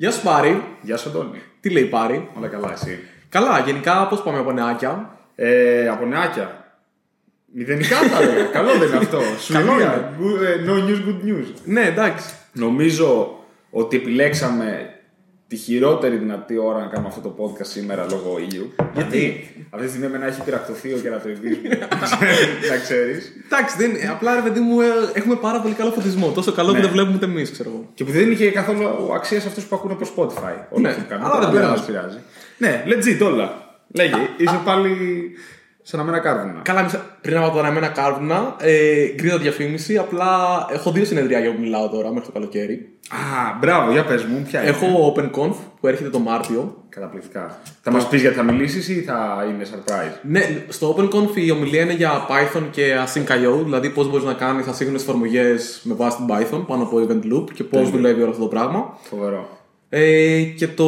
Γεια σου Πάρη. Γεια σου, Αντώνη. Τι λέει Πάρη; Όλα καλά, εσύ; Καλά, γενικά πώς πάμε από νεάκια; Ε, από νεάκια. Μηδενικά θα έλεγα. Καλό δεν είναι αυτό. Σουηδία. Good- ε, No news, good news. Ναι, εντάξει. Νομίζω ότι επιλέξαμε τη χειρότερη δυνατή ώρα να κάνουμε αυτό το podcast σήμερα λόγω ήλιου. Γιατί; Αυτή τη στιγμή εμένα έχει πειρακτωθεί ο κερατοειδής μου. Να ξέρεις. Εντάξει, δεν, απλά ρε παιδί μου, ε, έχουμε πάρα πολύ καλό φωτισμό. Τόσο καλό που δεν βλέπουμε ούτε εμείς, ξέρω εγώ. Και που δεν είχε καθόλου αξία σε αυτούς που ακούνε από Spotify. Όλα Ναι, αυτά που κάνουν. αλλά δεν δεν πειράζει. μας πειράζει. Ναι, legit όλα. Λέγε, είσαι πάλι σαν αμένα κάρβουνα. Καλά, μισά- πριν από τώρα εμένα κάρβουνα, ε, γκρίζα διαφήμιση. Απλά έχω δύο συνεδριάκια που μιλάω τώρα μέχρι το καλοκαίρι. Α, μπράβο, για πες μου, ποια είναι; Έχω OpenConf που έρχεται το Μάρτιο. Καταπληκτικά. Θα μας πεις γιατί θα μιλήσεις ή θα είναι surprise; Ναι, στο OpenConf η ομιλία είναι για Python και Async.io, δηλαδή πώς μπορείς να κάνεις ασύγχρονες εφαρμογές με βάση την Python πάνω από event loop και πώς δουλεύει όλο αυτό το πράγμα. Φοβερό. Ε, και το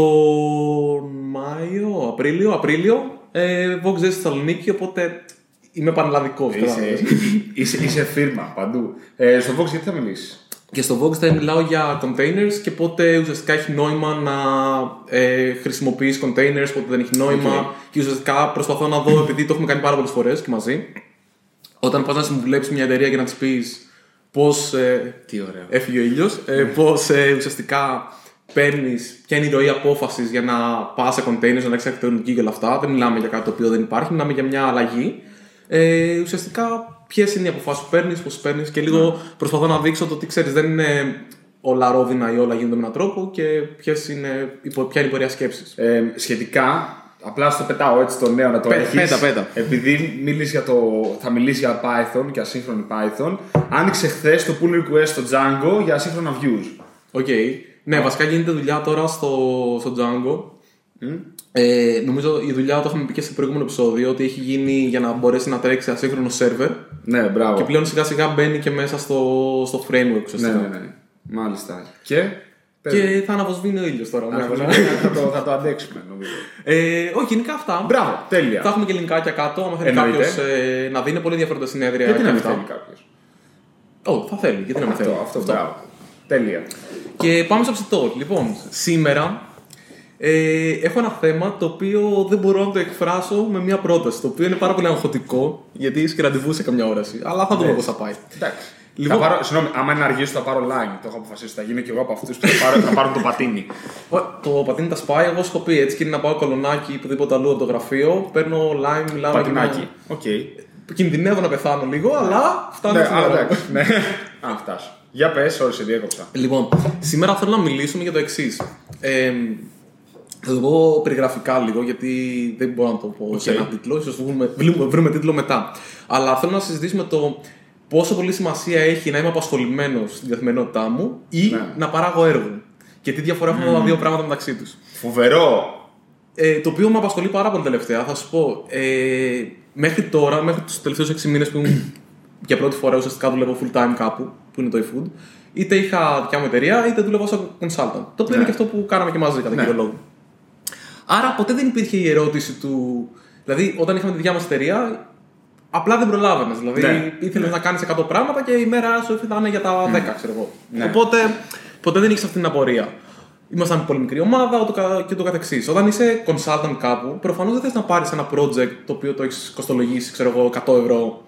Μάιο, Απρίλιο, Απρίλιο, ε, Vox Day στη Θεσσαλονίκη, οπότε είμαι πανελλαδικός. Είσαι, είσαι, είσαι φίρμα παντού. Ε, στο Vox γιατί θα μιλήσεις; Και στο Vox Day μιλάω για containers και πότε ουσιαστικά έχει νόημα να ε, χρησιμοποιείς containers, πότε δεν έχει νόημα. Και ουσιαστικά προσπαθώ να δω, επειδή το έχουμε κάνει πάρα πολλές φορές και μαζί, όταν πας να συμβουλέψεις μια εταιρεία και να της πεις πώς ε, Τι ωραίο. έφυγε ο ήλιος, ε, πώς ε, ουσιαστικά παίρνεις, ποια είναι η ροή απόφασης για να πας σε containers, να αλλάξει αρχιτεκτονική και όλα αυτά. Δεν μιλάμε για κάτι το οποίο δεν υπάρχει, μιλάμε για μια αλλαγή. Ε, ουσιαστικά, ποιες είναι οι αποφάσεις που παίρνεις, πώς παίρνεις και λίγο προσπαθώ να δείξω το ότι ξέρεις, δεν είναι όλα ρόδινα ή όλα γίνονται με έναν τρόπο και ποιες είναι, η πο- ποια είναι η πορεία σκέψης. Ε, σχετικά, απλά στο πετάω έτσι το νέο να το Πέ- έχεις. πέτα, πέτα. Επειδή μίλησε για το, θα μιλήσεις για Python και ασύγχρονη Python, άνοιξε χθες το pull request στο Django για ασύγχρονα views. Οκ. Ναι, βασικά γίνεται δουλειά τώρα στο, στο Django. Ε, νομίζω η δουλειά το είχαμε πει και σε προηγούμενο επεισόδιο ότι έχει γίνει για να μπορέσει να τρέξει ασύγχρονο σερβερ Ναι, μπράβο. και πλέον σιγά σιγά μπαίνει και μέσα στο, στο framework ναι, ουσιαστικά. ναι, ναι. Μάλιστα. Και; Και θα αναβοσβήνει ο ήλιος τώρα. Ναι, μέχρι να- θα, το, θα το αντέξουμε, νομίζω. ε, όχι, γενικά αυτά. Μπράβο, τέλεια. Θα έχουμε και linkάκια κάτω. Αν θέλει Εννοείται. κάποιος ε, να δει, είναι πολύ ενδιαφέροντα συνέδρια. Γιατί και να μην αυτά. θέλει κάποιος; Όχι, θα θέλει. Γιατί να μην θέλει. Αυτό, αυτό, μπράβο. Τέλεια. Και πάμε στο ψητό. Λοιπόν, σήμερα ε, έχω ένα θέμα το οποίο δεν μπορώ να το εκφράσω με μια πρόταση. Το οποίο είναι πάρα πολύ αγχωτικό, γιατί είσαι ραντεβού σε καμιά όραση. Αλλά θα δούμε Ναι. πώς θα πάει. Εντάξει. Λοιπόν- Θα πάρω, συγγνώμη, άμα είναι αργήσω θα πάρω Lime. Το έχω αποφασίσει. Θα γίνω και εγώ από αυτούς που θα, πάρω, θα πάρουν το πατίνι. Ω, Το πατίνι τα σπάει, εγώ σου έχω πει έτσι και είναι να πάω Κολωνάκι ή οπουδήποτε αλλού από το γραφείο. Παίρνω Lime, μιλάμε. Πατινάκι. Οκ. και- Κινδυνεύω να πεθάνω λίγο, αλλά φτάνω Ναι, στην αλλά ώρα. εντάξει. Ναι. Αν φτάσω. Για πες, sorry, σε διέκοψα. Λοιπόν, σήμερα θέλω να μιλήσουμε για το εξής. Ε, θα το πω περιγραφικά λίγο, γιατί δεν μπορώ να το πω σε ένα τίτλο. ίσως βρούμε, βρούμε, βρούμε τίτλο μετά. Αλλά θέλω να συζητήσουμε το πόσο πολύ σημασία έχει να είμαι απασχολημένος στην καθημερινότητά μου ή Ναι. να παράγω έργο. Και τι διαφορά έχουν αυτά τα δύο πράγματα μεταξύ τους. Φοβερό. Ε, το οποίο με απασχολεί πάρα πολύ τελευταία. Θα σου πω. Ε, μέχρι τώρα, μέχρι τους τελευταίους 6 μήνες που ήμουν για πρώτη φορά ουσιαστικά δουλεύω full time κάπου, που είναι το eFood, είτε είχα δικιά μου εταιρεία, είτε δούλευα σαν consultant. Το οποίο Ναι. είναι και αυτό που κάναμε και μαζί κατά Ναι. κύριο λόγο. Άρα ποτέ δεν υπήρχε η ερώτηση του. Δηλαδή, όταν είχαμε τη δικιά μας εταιρεία, απλά δεν προλάβαινες. Δηλαδή, Ναι. ήθελες να κάνεις 100 πράγματα και η μέρα σου ήταν για τα 10, ξέρω εγώ. Ναι. Οπότε ποτέ δεν είχες αυτή την απορία. Ήμασταν πολύ μικρή ομάδα ούτω κα- και το καθεξής. Όταν είσαι consultant κάπου, προφανώς δεν θες να πάρεις ένα project το οποίο το έχεις κοστολογήσει, ξέρω εγώ, 100 ευρώ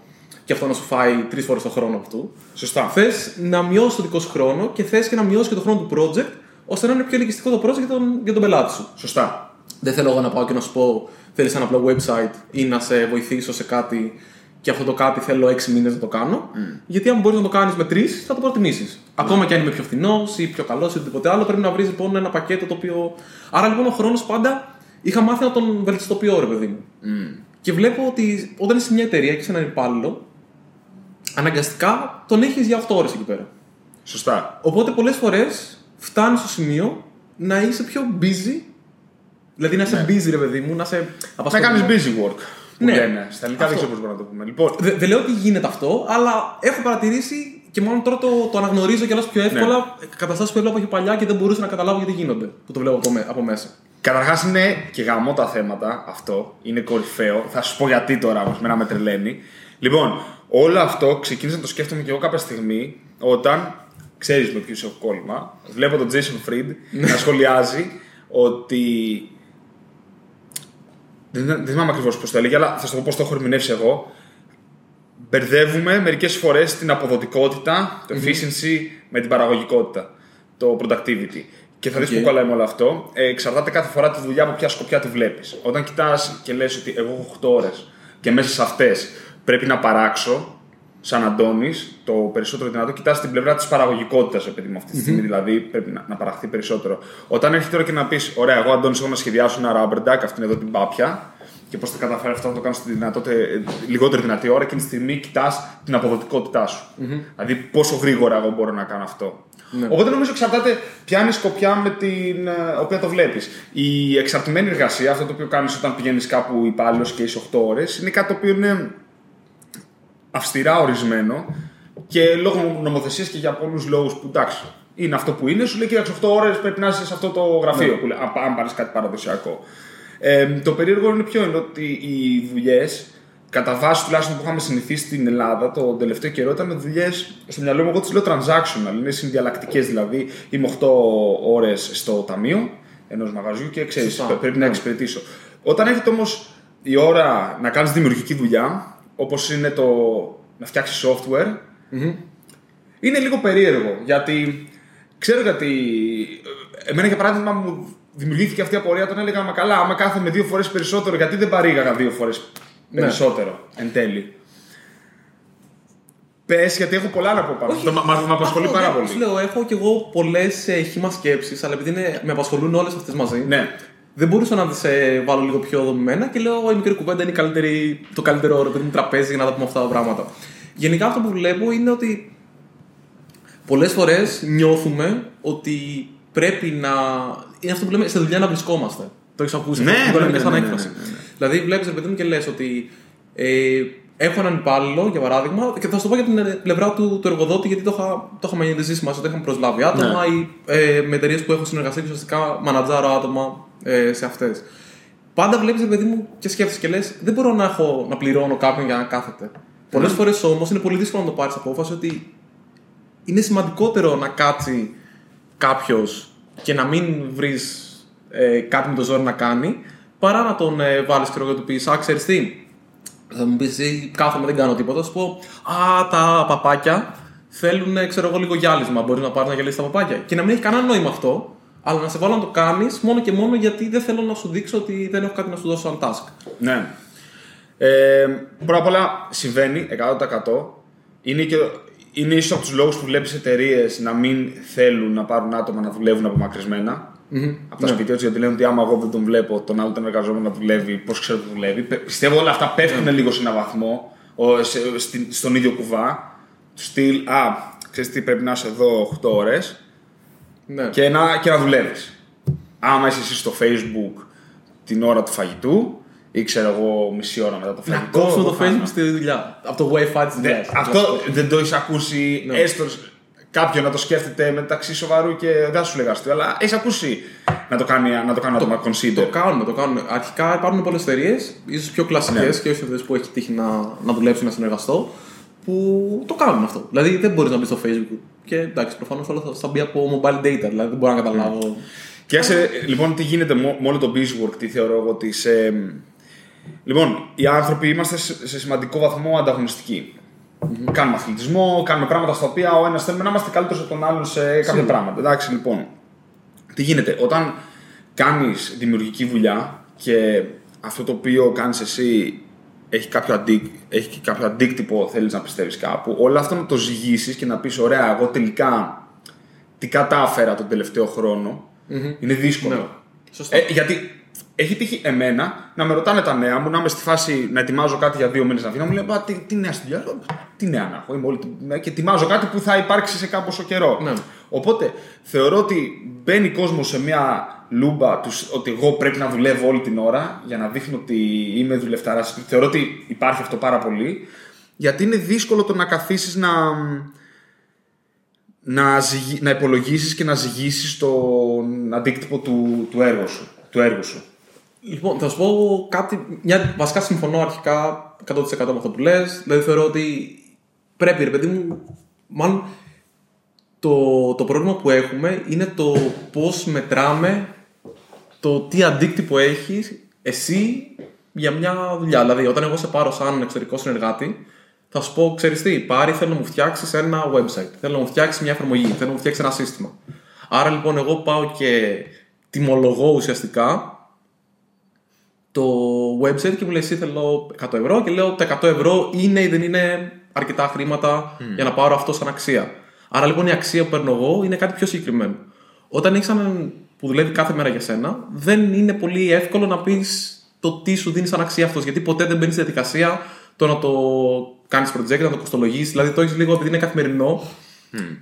και αυτό να σου φάει τρεις φορές το χρόνο αυτού. Σωστά. Θες να μειώσεις το δικό σου χρόνο και θες και να μειώσεις και το χρόνο του project, ώστε να είναι πιο ελκυστικό το project για τον, για τον πελάτη σου. Σωστά. Δεν θέλω εγώ να πάω και να σου πω θέλεις ένα απλό website ή να σε βοηθήσω σε κάτι και αυτό το κάτι θέλω 6 μήνες να το κάνω. Γιατί αν μπορείς να το κάνεις με 3, θα το προτιμήσεις. Ακόμα και αν είμαι πιο φθηνός ή πιο καλός ή οτιδήποτε άλλο, πρέπει να βρεις λοιπόν ένα πακέτο το οποίο. Άρα λοιπόν ο χρόνος πάντα είχα μάθει να τον βελτιστοποιώ, ρε παιδί μου. Και βλέπω ότι όταν είσαι σε μια εταιρεία και είσαι έναν υπάλληλο, αναγκαστικά τον έχεις για 8 ώρες εκεί πέρα. Σωστά. Οπότε πολλές φορές φτάνεις στο σημείο να είσαι πιο busy. Δηλαδή να είσαι busy, ρε παιδί μου, να είσαι Ναι. Να κάνεις απασχολημένος. busy work. Που Ναι. λένε. Στα ελληνικά δεν Αυτό. ξέρω πώς μπορούμε να το πούμε. Λοιπόν, Δεν δεν λέω ότι γίνεται αυτό, αλλά έχω παρατηρήσει και μάλλον τώρα το, το αναγνωρίζω κιόλας πιο εύκολα Ναι. καταστάσει που έβλεπα και παλιά και δεν μπορούσα να καταλάβω γιατί γίνονται. Που το βλέπω από, με- από μέσα. Καταρχάς είναι και γαμό τα θέματα αυτό. Είναι κορυφαίο. Θα σου πω γιατί τώρα όμως, μένα με τρελαίνει. Λοιπόν, όλο αυτό ξεκίνησε να το σκέφτομαι και εγώ κάποια στιγμή όταν ξέρεις με ποιου έχω κόλλημα. Βλέπω τον Jason Fried να σχολιάζει ότι. Δεν, δεν θυμάμαι ακριβώς πώς το έλεγε, αλλά θα σου πω πώς το έχω ερμηνεύσει εγώ. Μπερδεύουμε μερικές φορές την αποδοτικότητα, το efficiency με την παραγωγικότητα, το productivity. Και θα δεις Οκ. που κολλάει με όλο αυτό. Ε, εξαρτάται κάθε φορά τη δουλειά από ποια σκοπιά τη βλέπεις. Όταν κοιτάς και λες ότι εγώ έχω 8 ώρες και μέσα σε αυτές πρέπει να παράξω, σαν Αντώνης, το περισσότερο δυνατό, κοιτάς την πλευρά της παραγωγικότητας, επειδή μου αυτή τη στιγμή δηλαδή πρέπει να, να παραχθεί περισσότερο. Όταν έρχεται τώρα και να πεις, Ωραία, εγώ Αντώνης, έχω να σχεδιάσω ένα rubber duck, αυτήν εδώ την πάπια, και πώς θα καταφέρει αυτό να το κάνει στη δυνατότητα, ε, λιγότερη δυνατή ώρα, εκείνη τη στιγμή κοιτάς την αποδοτικότητά σου. Δηλαδή, πόσο γρήγορα εγώ μπορώ να κάνω αυτό. Ναι. Οπότε νομίζω εξαρτάται ποια είναι η σκοπιά με την ε, οποία το βλέπεις. Η εξαρτημένη εργασία, αυτό το οποίο κάνεις όταν πηγαίνεις κάπου υπάλληλος και είσαι 8 ώρες, είναι κάτι το οποίο είναι αυστηρά ορισμένο και λόγω νομοθεσίας και για πολλούς λόγους που εντάξει, είναι αυτό που είναι, σου λέει κοίταξε 8 ώρες πρέπει να είσαι σε αυτό το γραφείο. Ναι. Που λέει, αν, αν πάρεις κάτι παραδοσιακό. Ε, το περίεργο είναι ποιο είναι ότι οι δουλειές, κατά βάση τουλάχιστον που είχαμε συνηθίσει στην Ελλάδα το τελευταίο καιρό, ήταν δουλειές, στο μυαλό μου εγώ τις λέω transactional, είναι συνδιαλλακτικές δηλαδή. Είμαι 8 ώρες στο ταμείο ενός μαγαζιού και ξέρεις, Σωστά. πρέπει να εξυπηρετήσω. Όταν έρχεται όμως η ώρα να κάνεις δημιουργική δουλειά, όπως είναι το να φτιάξεις software, είναι λίγο περίεργο. Γιατί ξέρω γιατί. ε, Εμένα για παράδειγμα μου δημιουργήθηκε αυτή η απορία όταν έλεγα Μα καλά, άμα κάθομαι δύο φορές περισσότερο, γιατί δεν παρήγαγα δύο φορές Ναι. περισσότερο εν τέλει. Πες, γιατί έχω πολλά να πω πάνω. Αυτό μα- μα- με απασχολεί Αυτό, πάρα ναι, πολύ. σου λέω, έχω κι εγώ πολλές χήμα σκέψει, αλλά επειδή είναι, με απασχολούν όλες αυτές μαζί, Ναι. Δεν μπορούσα να τι ε, βάλω λίγο πιο δομημένα και λέω: Η μικρή κουβέντα είναι η καλύτερη, το καλύτερο ρε παιδί μου, τραπέζι για να τα πούμε αυτά τα πράγματα. Γενικά αυτό που βλέπω είναι ότι πολλές φορές νιώθουμε ότι πρέπει να. Είναι αυτό που λέμε σε δουλειά να βρισκόμαστε. Το έχεις ακούσει Ναι, αυτό, το ναι, λέμε ναι, σαν ναι, ναι, έκφραση. ναι, ναι. Δηλαδή, βλέπεις ρε παιδί μου και λες ότι ε, έχω έναν υπάλληλο, για παράδειγμα, και θα σου το πω για την ε, πλευρά του, του εργοδότη, γιατί το, είχα, το είχαμε ζήσει μαζί, ότι είχαμε προσλάβει άτομα Ναι. ή ε, με εταιρείες που έχω συνεργαστεί και ουσιαστικά μανατζάρω άτομα ε, σε αυτές. Πάντα βλέπεις, ρε παιδί μου, και σκέφτεσαι και λες: Δεν μπορώ να, έχω, να πληρώνω κάποιον για να κάθεται. Πολλές φορές όμως είναι πολύ δύσκολο να το πάρεις απόφαση ότι είναι σημαντικότερο να κάτσει κάποιος και να μην βρεις ε, κάτι με το ζόρι να κάνει, παρά να τον ε, βάλεις και να του πεις: Α, ξέρεις τι, θα μου πεις εσύ, κάθομαι, δεν κάνω τίποτα. Θα σου πω: Α, τα παπάκια θέλουν, ε, ξέρω εγώ, λίγο γυάλισμα. Μπορείς να πάρεις να γυαλίσεις τα παπάκια. Και να μην έχει κανένα νόημα αυτό, αλλά να σε βάλω να το κάνεις μόνο και μόνο γιατί δεν θέλω να σου δείξω ότι δεν έχω κάτι να σου δώσω σαν task. Ναι. Ε, πρώτα απ' όλα συμβαίνει 100%. Είναι, και, είναι ίσως από τους λόγους που βλέπεις εταιρείες να μην θέλουν να πάρουν άτομα να δουλεύουν απομακρυσμένα. Από τα Ναι. σπίτια τους, γιατί λένε ότι άμα εγώ δεν τον βλέπω, τον άλλο τον εργαζόμενο να δουλεύει, πώς ξέρω ότι δουλεύει. Πε- Πιστεύω όλα αυτά πέφτουν λίγο σε έναν βαθμό, ο- σε- στην- στον ίδιο κουβά. Του στυλ, α, ξέρεις τι, πρέπει να είσαι εδώ 8 ώρες Ναι. και να, και να δουλεύεις. Άμα είσαι εσύ στο Facebook την ώρα του φαγητού ή ξέρω εγώ μισή ώρα μετά το Να φαγητό. κόψουμε εγώ το θα- Facebook στη δουλειά. Από το WiFi της Δε- δουλειάς. αυτό δεν το έχεις ακούσει Ναι. έστω κάποιον να το σκέφτεται μεταξύ σοβαρού και δεν θα σου λέγα αστείο, αλλά έχεις ακούσει να το κάνει, να το κάνει άτομα consider. Το κάνουμε, το κάνουμε. Αρχικά υπάρχουν πολλές εταιρείες, ίσως πιο κλασικές Ναι. και όχι αυτές που έχει τύχει να, να δουλέψει, να συνεργαστώ, που το κάνουν αυτό. Δηλαδή δεν μπορείς να μπεις στο Facebook. Και εντάξει, προφανώς όλα θα, θα μπει από mobile data, δηλαδή δεν μπορώ να καταλάβω. Και άξε, λοιπόν, τι γίνεται με με όλο το busy work, τι θεωρώ εγώ ότι σε... Λοιπόν, οι άνθρωποι είμαστε σε σε σημαντικό βαθμό ανταγωνιστικοί. Κάνουμε αθλητισμό, κάνουμε πράγματα στα οποία ο ένας θέλουμε να είμαστε καλύτερος από τον άλλον σε κάποια πράγματα. Εντάξει, λοιπόν. Τι γίνεται, όταν κάνεις δημιουργική δουλειά και αυτό το οποίο κάνεις εσύ έχει κάποιο, αντίκ, έχει και κάποιο αντίκτυπο, θέλεις να πιστεύεις κάπου, όλο αυτό να το ζυγίσεις και να πεις: Ωραία, εγώ τελικά τι κατάφερα τον τελευταίο χρόνο, είναι δύσκολο. Ναι. Σωστά. Ε, γιατί έχει τύχει εμένα να με ρωτάνε τα νέα μου, να είμαι στη φάση να ετοιμάζω κάτι για δύο μήνες να φύγω. Μου λένε «Μπα, τι, τι νέα στη δουλειά. Τι νέα να έχω. Είμαι όλη την- και ετοιμάζω κάτι που θα υπάρξει σε κάποιο καιρό. Ναι. Οπότε θεωρώ ότι μπαίνει κόσμος σε μια λούμπα τους, ότι εγώ πρέπει να δουλεύω όλη την ώρα για να δείχνω ότι είμαι δουλευταράς. Θεωρώ ότι υπάρχει αυτό πάρα πολύ. Γιατί είναι δύσκολο το να καθίσεις να, να, ζυγι- να υπολογίσεις και να ζυγίσεις τον αντίκτυπο του, του, έργου σου, του έργου σου. Λοιπόν, θα σου πω κάτι. Μια, βασικά συμφωνώ αρχικά 100% με αυτό που λες. Δηλαδή θεωρώ ότι πρέπει, ρε παιδί μου, μάλλον το, το πρόβλημα που έχουμε είναι το πώς μετράμε το τι αντίκτυπο έχει εσύ για μια δουλειά. Δηλαδή, όταν εγώ σε πάρω σαν εξωτερικό συνεργάτη, θα σου πω, ξέρεις τι, πάρει, θέλω να μου φτιάξεις ένα website, θέλω να μου φτιάξεις μια εφαρμογή, θέλω να μου φτιάξεις ένα σύστημα. Άρα λοιπόν, εγώ πάω και τιμολογώ ουσιαστικά το website και μου λέει εσύ θέλω 100 ευρώ και λέω τα 100 ευρώ είναι ή δεν είναι αρκετά χρήματα για να πάρω αυτό σαν αξία. Άρα λοιπόν η αξία που παίρνω εγώ είναι κάτι πιο συγκεκριμένο. Όταν έχεις έναν που δουλεύει κάθε μέρα για σένα, δεν είναι πολύ εύκολο να πεις το τι σου δίνει σαν αξία αυτός. Γιατί ποτέ δεν μπαίνει στη διαδικασία το να το κάνεις project, να το κοστολογήσει. Δηλαδή το έχεις λίγο επειδή είναι καθημερινό.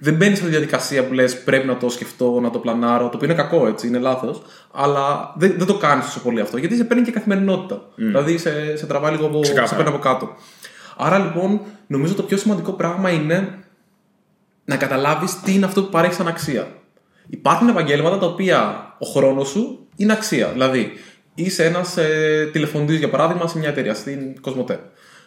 Δεν μπαίνεις σε τη διαδικασία που λες πρέπει να το σκεφτώ, να το πλανάρω. Το οποίο είναι κακό, έτσι, είναι λάθος. Αλλά δεν, δεν το κάνεις τόσο πολύ αυτό. Γιατί σε παίρνει και καθημερινότητα. Δηλαδή σε, σε τραβάει λίγο από, σε παίρνει από κάτω. Άρα λοιπόν, νομίζω το πιο σημαντικό πράγμα είναι να καταλάβεις τι είναι αυτό που παρέχεις σαν αξία. Υπάρχουν επαγγέλματα τα οποία ο χρόνος σου είναι αξία. Δηλαδή, είσαι ένας ε, τηλεφωνητής, για παράδειγμα, σε μια εταιρεία, στην Κοσμοτέ.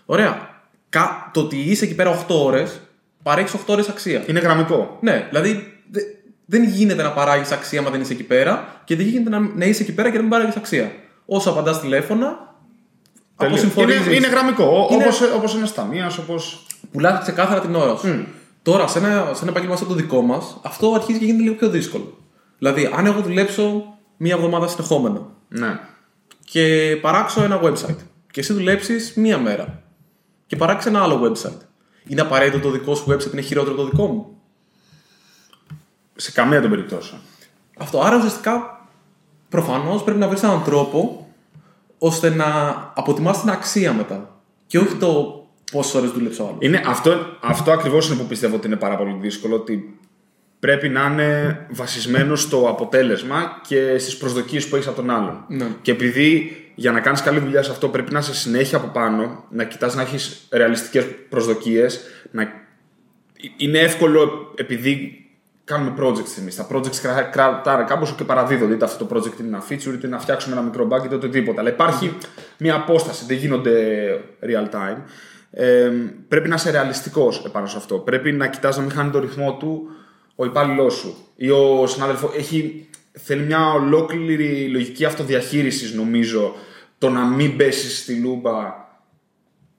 Ωραία. Κα, το ότι είσαι εκεί πέρα 8 ώρες, παρέχεις 8 ώρες αξία. Είναι γραμμικό. Ναι, δηλαδή δε, δεν γίνεται να παράγεις αξία αν δεν είσαι εκεί πέρα και δεν γίνεται να, να είσαι εκεί πέρα και να μην παράγεις αξία. Όσο απαντάς τηλέφωνα, είναι, είναι γραμμικό. Είναι... Όπως ένα ταμεία, όπω. Πουλάς ξεκάθαρα την ώρα σου. Mm. Τώρα, σε ένα, σε ένα επάγγελμα σαν το δικό μας, αυτό αρχίζει και γίνεται λίγο πιο δύσκολο. Δηλαδή, αν εγώ δουλέψω μία εβδομάδα συνεχόμενα ναι. και παράξω ένα website και εσύ δουλέψεις μία μέρα και παράξεις ένα άλλο website, είναι απαραίτητο το δικό σου website είναι χειρότερο από το δικό μου; Σε καμία των περιπτώσεων. Αυτό. Άρα ουσιαστικά προφανώς πρέπει να βρεις έναν τρόπο ώστε να αποτιμάς την αξία μετά. Και όχι το πόσες ώρες δούλεψε ο άλλος; Είναι, αυτό αυτό ακριβώς είναι που πιστεύω ότι είναι πάρα πολύ δύσκολο. Ότι πρέπει να είναι βασισμένος στο αποτέλεσμα και στις προσδοκίες που έχεις από τον άλλον. Ναι. Και επειδή για να κάνεις καλή δουλειά σε αυτό πρέπει να είσαι συνέχεια από πάνω, να κοιτάς να έχεις ρεαλιστικές προσδοκίες. Να... Είναι εύκολο επειδή κάνουμε projects εμείς. Τα projects κρατάνε κάπως και παραδίδονται. Είτε αυτό το project είναι ένα feature, είτε να φτιάξουμε ένα μικρό bug, είτε οτιδήποτε. Αλλά υπάρχει μια απόσταση, δεν γίνονται real time ε, πρέπει να είσαι ρεαλιστικός επάνω σε αυτό. Πρέπει να κοιτά να μην χάνει το ρυθμό του ο υπάλληλός σου ή ο συνάδελφο. Έχει, θέλει μια ολόκληρη λογική αυτοδιαχείρισης, νομίζω, το να μην πέσεις στη λούμπα.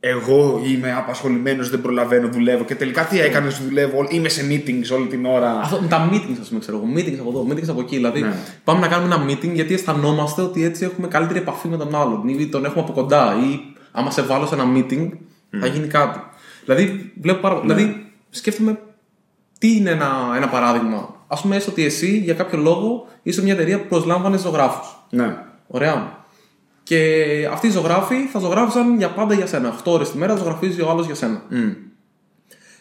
Εγώ είμαι απασχολημένος, δεν προλαβαίνω, δουλεύω. Και τελικά τι έκανες, δουλεύω, είμαι σε meetings όλη την ώρα. Αυτό με τα meetings, ας πούμε, ξέρω εγώ. Meetings από εδώ, meetings από εκεί. Δηλαδή, ναι. πάμε να κάνουμε ένα meeting γιατί αισθανόμαστε ότι έτσι έχουμε καλύτερη επαφή με τον άλλον ή τον έχουμε από κοντά. Ή άμα σε βάλω σε ένα meeting, θα γίνει κάτι. Δηλαδή, βλέπω πάρα... ναι. δηλαδή σκέφτομαι τι είναι ένα, ένα παράδειγμα. Α πούμε, έστω ότι εσύ για κάποιο λόγο είσαι μια εταιρεία που προσλάμβανε ζωγράφους. Ναι. Ωραία. Και αυτοί οι ζωγράφοι θα ζωγράφησαν για πάντα για σένα. 8 ώρες τη μέρα ζωγραφίζει ο άλλος για σένα. Mm.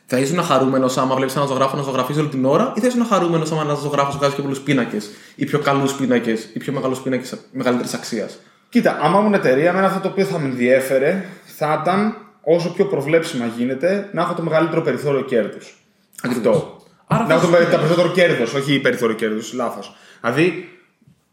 Θα ήσουν χαρούμενο άμα βλέπεις έναν ζωγράφο να ζωγραφίζει όλη την ώρα, ή θα ήσουν χαρούμενο άμα ένας ζωγράφος βγάζει πιο πολλούς πίνακες, ή πιο καλούς πίνακες, ή πιο μεγάλου πίνακες μεγαλύτερης αξίας. Κοίτα, άμα ήμουν εταιρεία, εμένα αυτό το οποίο θα με ενδιέφερε θα ήταν όσο πιο προβλέψιμα γίνεται, να έχω το μεγαλύτερο περιθώριο κέρδους. Αυτό. Άρα να έχω το περισσότερο κέρδος, όχι περιθώριο κέρδους, λάθος. Δηλαδή,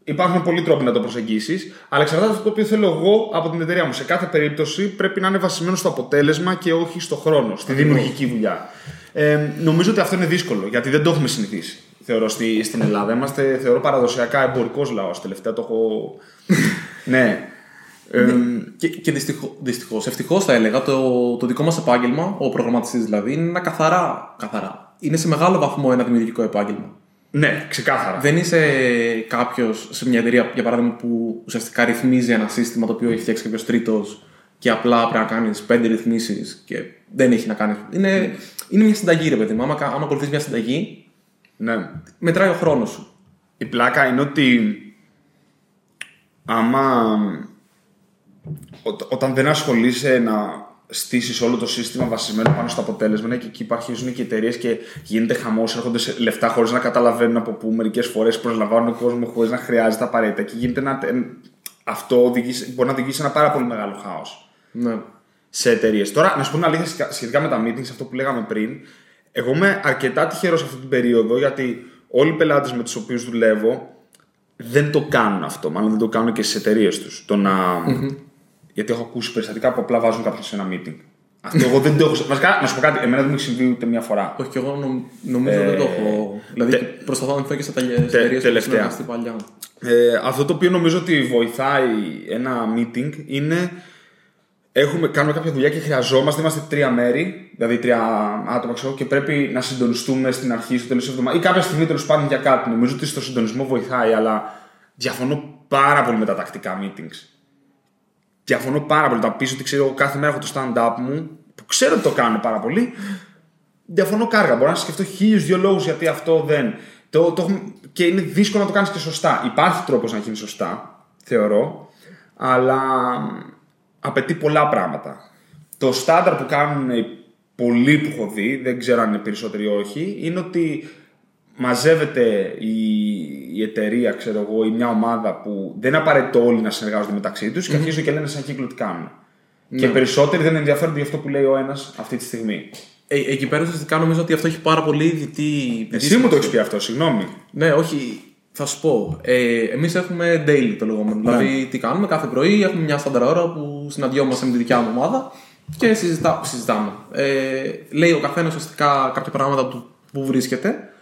υπάρχουν πολλοί τρόποι να το προσεγγίσεις, αλλά εξαρτάται αυτό το οποίο θέλω εγώ από την εταιρεία μου. Σε κάθε περίπτωση πρέπει να είναι βασισμένο στο αποτέλεσμα και όχι στο χρόνο, στη δημιουργική δουλειά. Ε, νομίζω ότι αυτό είναι δύσκολο, γιατί δεν το έχουμε συνηθίσει. Θεωρώ στη, στην Ελλάδα. Είμαστε, θεωρώ, παραδοσιακά εμπορικός λαός. Τελευταία το έχω. ναι. Ε, και, και δυστυχώς, ευτυχώς θα έλεγα, το, το δικό μας επάγγελμα, ο προγραμματιστής δηλαδή, είναι ένα καθαρά, καθαρά. Είναι σε μεγάλο βαθμό ένα δημιουργικό επάγγελμα. Ναι, ξεκάθαρα. Δεν είσαι κάποιος σε μια εταιρεία, για παράδειγμα, που ουσιαστικά ρυθμίζει ένα σύστημα το οποίο έχει φτιάξει κάποιος τρίτος και απλά πρέπει να κάνεις πέντε ρυθμίσεις και δεν έχει να κάνει. Είναι, είναι μια συνταγή, ρε παιδί μου. Άμα, άμα ακολουθείς μια συνταγή, ναι. μετράει ο χρόνος σου. Η πλάκα είναι ότι άμα όταν δεν ασχολείσαι να στήσεις όλο το σύστημα βασισμένο πάνω στο αποτέλεσμα, ναι, και εκεί υπάρχουν και εταιρείες και γίνεται χαμός, έρχονται σε λεφτά χωρίς να καταλαβαίνουν από πού μερικές φορές προσλαμβάνουν κόσμο χωρίς να χρειάζεται απαραίτητα. Και γίνεται ένα, αυτό οδηγήσει, μπορεί να οδηγήσει σε ένα πάρα πολύ μεγάλο χάος. Ναι. Σε εταιρείες. Τώρα, να σου πω ένα αλήθεια σχετικά με τα meetings, αυτό που λέγαμε πριν. Εγώ είμαι αρκετά τυχερός αυτή την περίοδο γιατί όλοι οι πελάτες με τους οποίους δουλεύω δεν το κάνουν αυτό. Μάλλον δεν το κάνουν και στις εταιρείες τους. Το να. Mm-hmm. Γιατί έχω ακούσει περιστατικά που απλά βάζουν κάποιον σε ένα meeting. Αυτό εγώ δεν το έχω. Βασικά, να σου πω κάτι, εμένα δεν μου έχει συμβεί ούτε μία φορά. Όχι, και εγώ νομ- νομίζω δεν το έχω. Δηλαδή προσπαθώ να ανθώ και σε εταιρείε που τελευταία. συνεργαστεί παλιά. Ε, αυτό το οποίο νομίζω ότι βοηθάει ένα meeting είναι έχουμε, κάνουμε κάποια δουλειά και χρειαζόμαστε, είμαστε τρία μέρη, δηλαδή τρία άτομα ξέρω, και πρέπει να συντονιστούμε στην αρχή, στο τέλος της εβδομάδας ή κάποια στιγμή τέλος πάντων για κάτι. Νομίζω ότι στο συντονισμό βοηθάει, αλλά διαφωνώ πάρα πολύ με τα τακτικά meetings. Διαφωνώ πάρα πολύ. Τα πει ότι ξέρω, κάθε μέρα έχω το stand-up μου, που ξέρω ότι το κάνω πάρα πολύ. Διαφωνώ κάργα. Μπορώ να σκεφτώ χίλιους δύο λόγους γιατί αυτό δεν. Το, το, έχουμε- και είναι δύσκολο να το κάνεις και σωστά. Υπάρχει τρόπος να γίνει σωστά, θεωρώ, αλλά απαιτεί πολλά πράγματα. Το στάνταρ που κάνουν οι πολλοί που έχω δει, δεν ξέρω αν είναι περισσότεροι ή όχι, είναι ότι μαζεύεται η, η εταιρεία, ξέρω εγώ, ή μια ομάδα που δεν είναι απαραίτητο όλοι να συνεργάζονται μεταξύ τους και αρχίζουν και λένε σαν κύκλο τι κάνουν. Και περισσότεροι δεν ενδιαφέρονται για αυτό που λέει ο ένας αυτή τη στιγμή. Ε, εκεί πέρα ουσιαστικά νομίζω ότι αυτό έχει πάρα πολύ δυτή. Εσύ μου το έχεις πει αυτό, συγγνώμη. Ναι, όχι. Θα σου πω. Ε, Εμείς έχουμε daily το λεγόμενο. Ναι. Δηλαδή, τι κάνουμε κάθε πρωί, έχουμε μια στάνταρ ώρα που συναντιόμαστε με τη δικιά μου ομάδα και συζητά, συζητάμε. Ε, λέει ο καθένας ουσιαστικά κάποια πράγματα του που βρίσκεται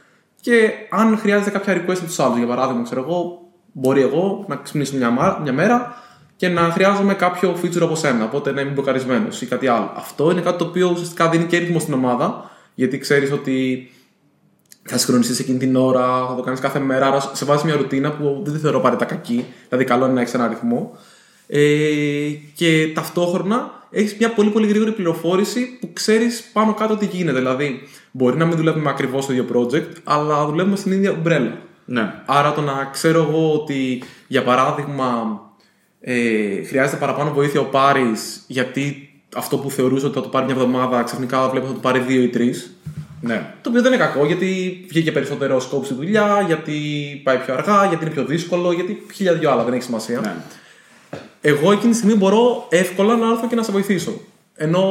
και αν χρειάζεται κάποια request από τους άλλους. Για παράδειγμα, ξέρω εγώ, μπορεί εγώ να ξυπνήσω μια, μα- μια μέρα και να χρειάζομαι κάποιο feature από σένα. Οπότε να είμαι μπλοκαρισμένος ή κάτι άλλο. Αυτό είναι κάτι το οποίο ουσιαστικά δίνει και ρυθμό στην ομάδα γιατί ξέρεις ότι θα συγχρονιστεί εκείνη την ώρα, θα το κάνεις κάθε μέρα. Άρα σε βάζει μια ρουτίνα που δεν τη θεωρώ απαραίτητα κακή. Δηλαδή, καλό είναι να έχεις ένα αριθμό. Ε, και ταυτόχρονα έχεις μια πολύ πολύ γρήγορη πληροφόρηση που ξέρεις πάνω κάτω τι γίνεται. Δηλαδή, μπορεί να μην δουλεύουμε ακριβώς το ίδιο project, αλλά δουλεύουμε στην ίδια ομπρέλα. Ναι. Άρα το να ξέρω εγώ ότι, για παράδειγμα, ε, χρειάζεται παραπάνω βοήθεια ο Πάρης γιατί αυτό που θεωρούσε ότι θα το πάρει μια εβδομάδα, ξαφνικά βλέπεις ότι θα το πάρει δύο ή τρεις. ναι. Το οποίο δεν είναι κακό γιατί βγήκε περισσότερο σκόπ στη δουλειά, γιατί πάει πιο αργά, γιατί είναι πιο δύσκολο, γιατί χίλια δυο άλλα δεν έχει σημασία. ναι. Εγώ εκείνη τη στιγμή μπορώ εύκολα να έρθω και να σε βοηθήσω. Ενώ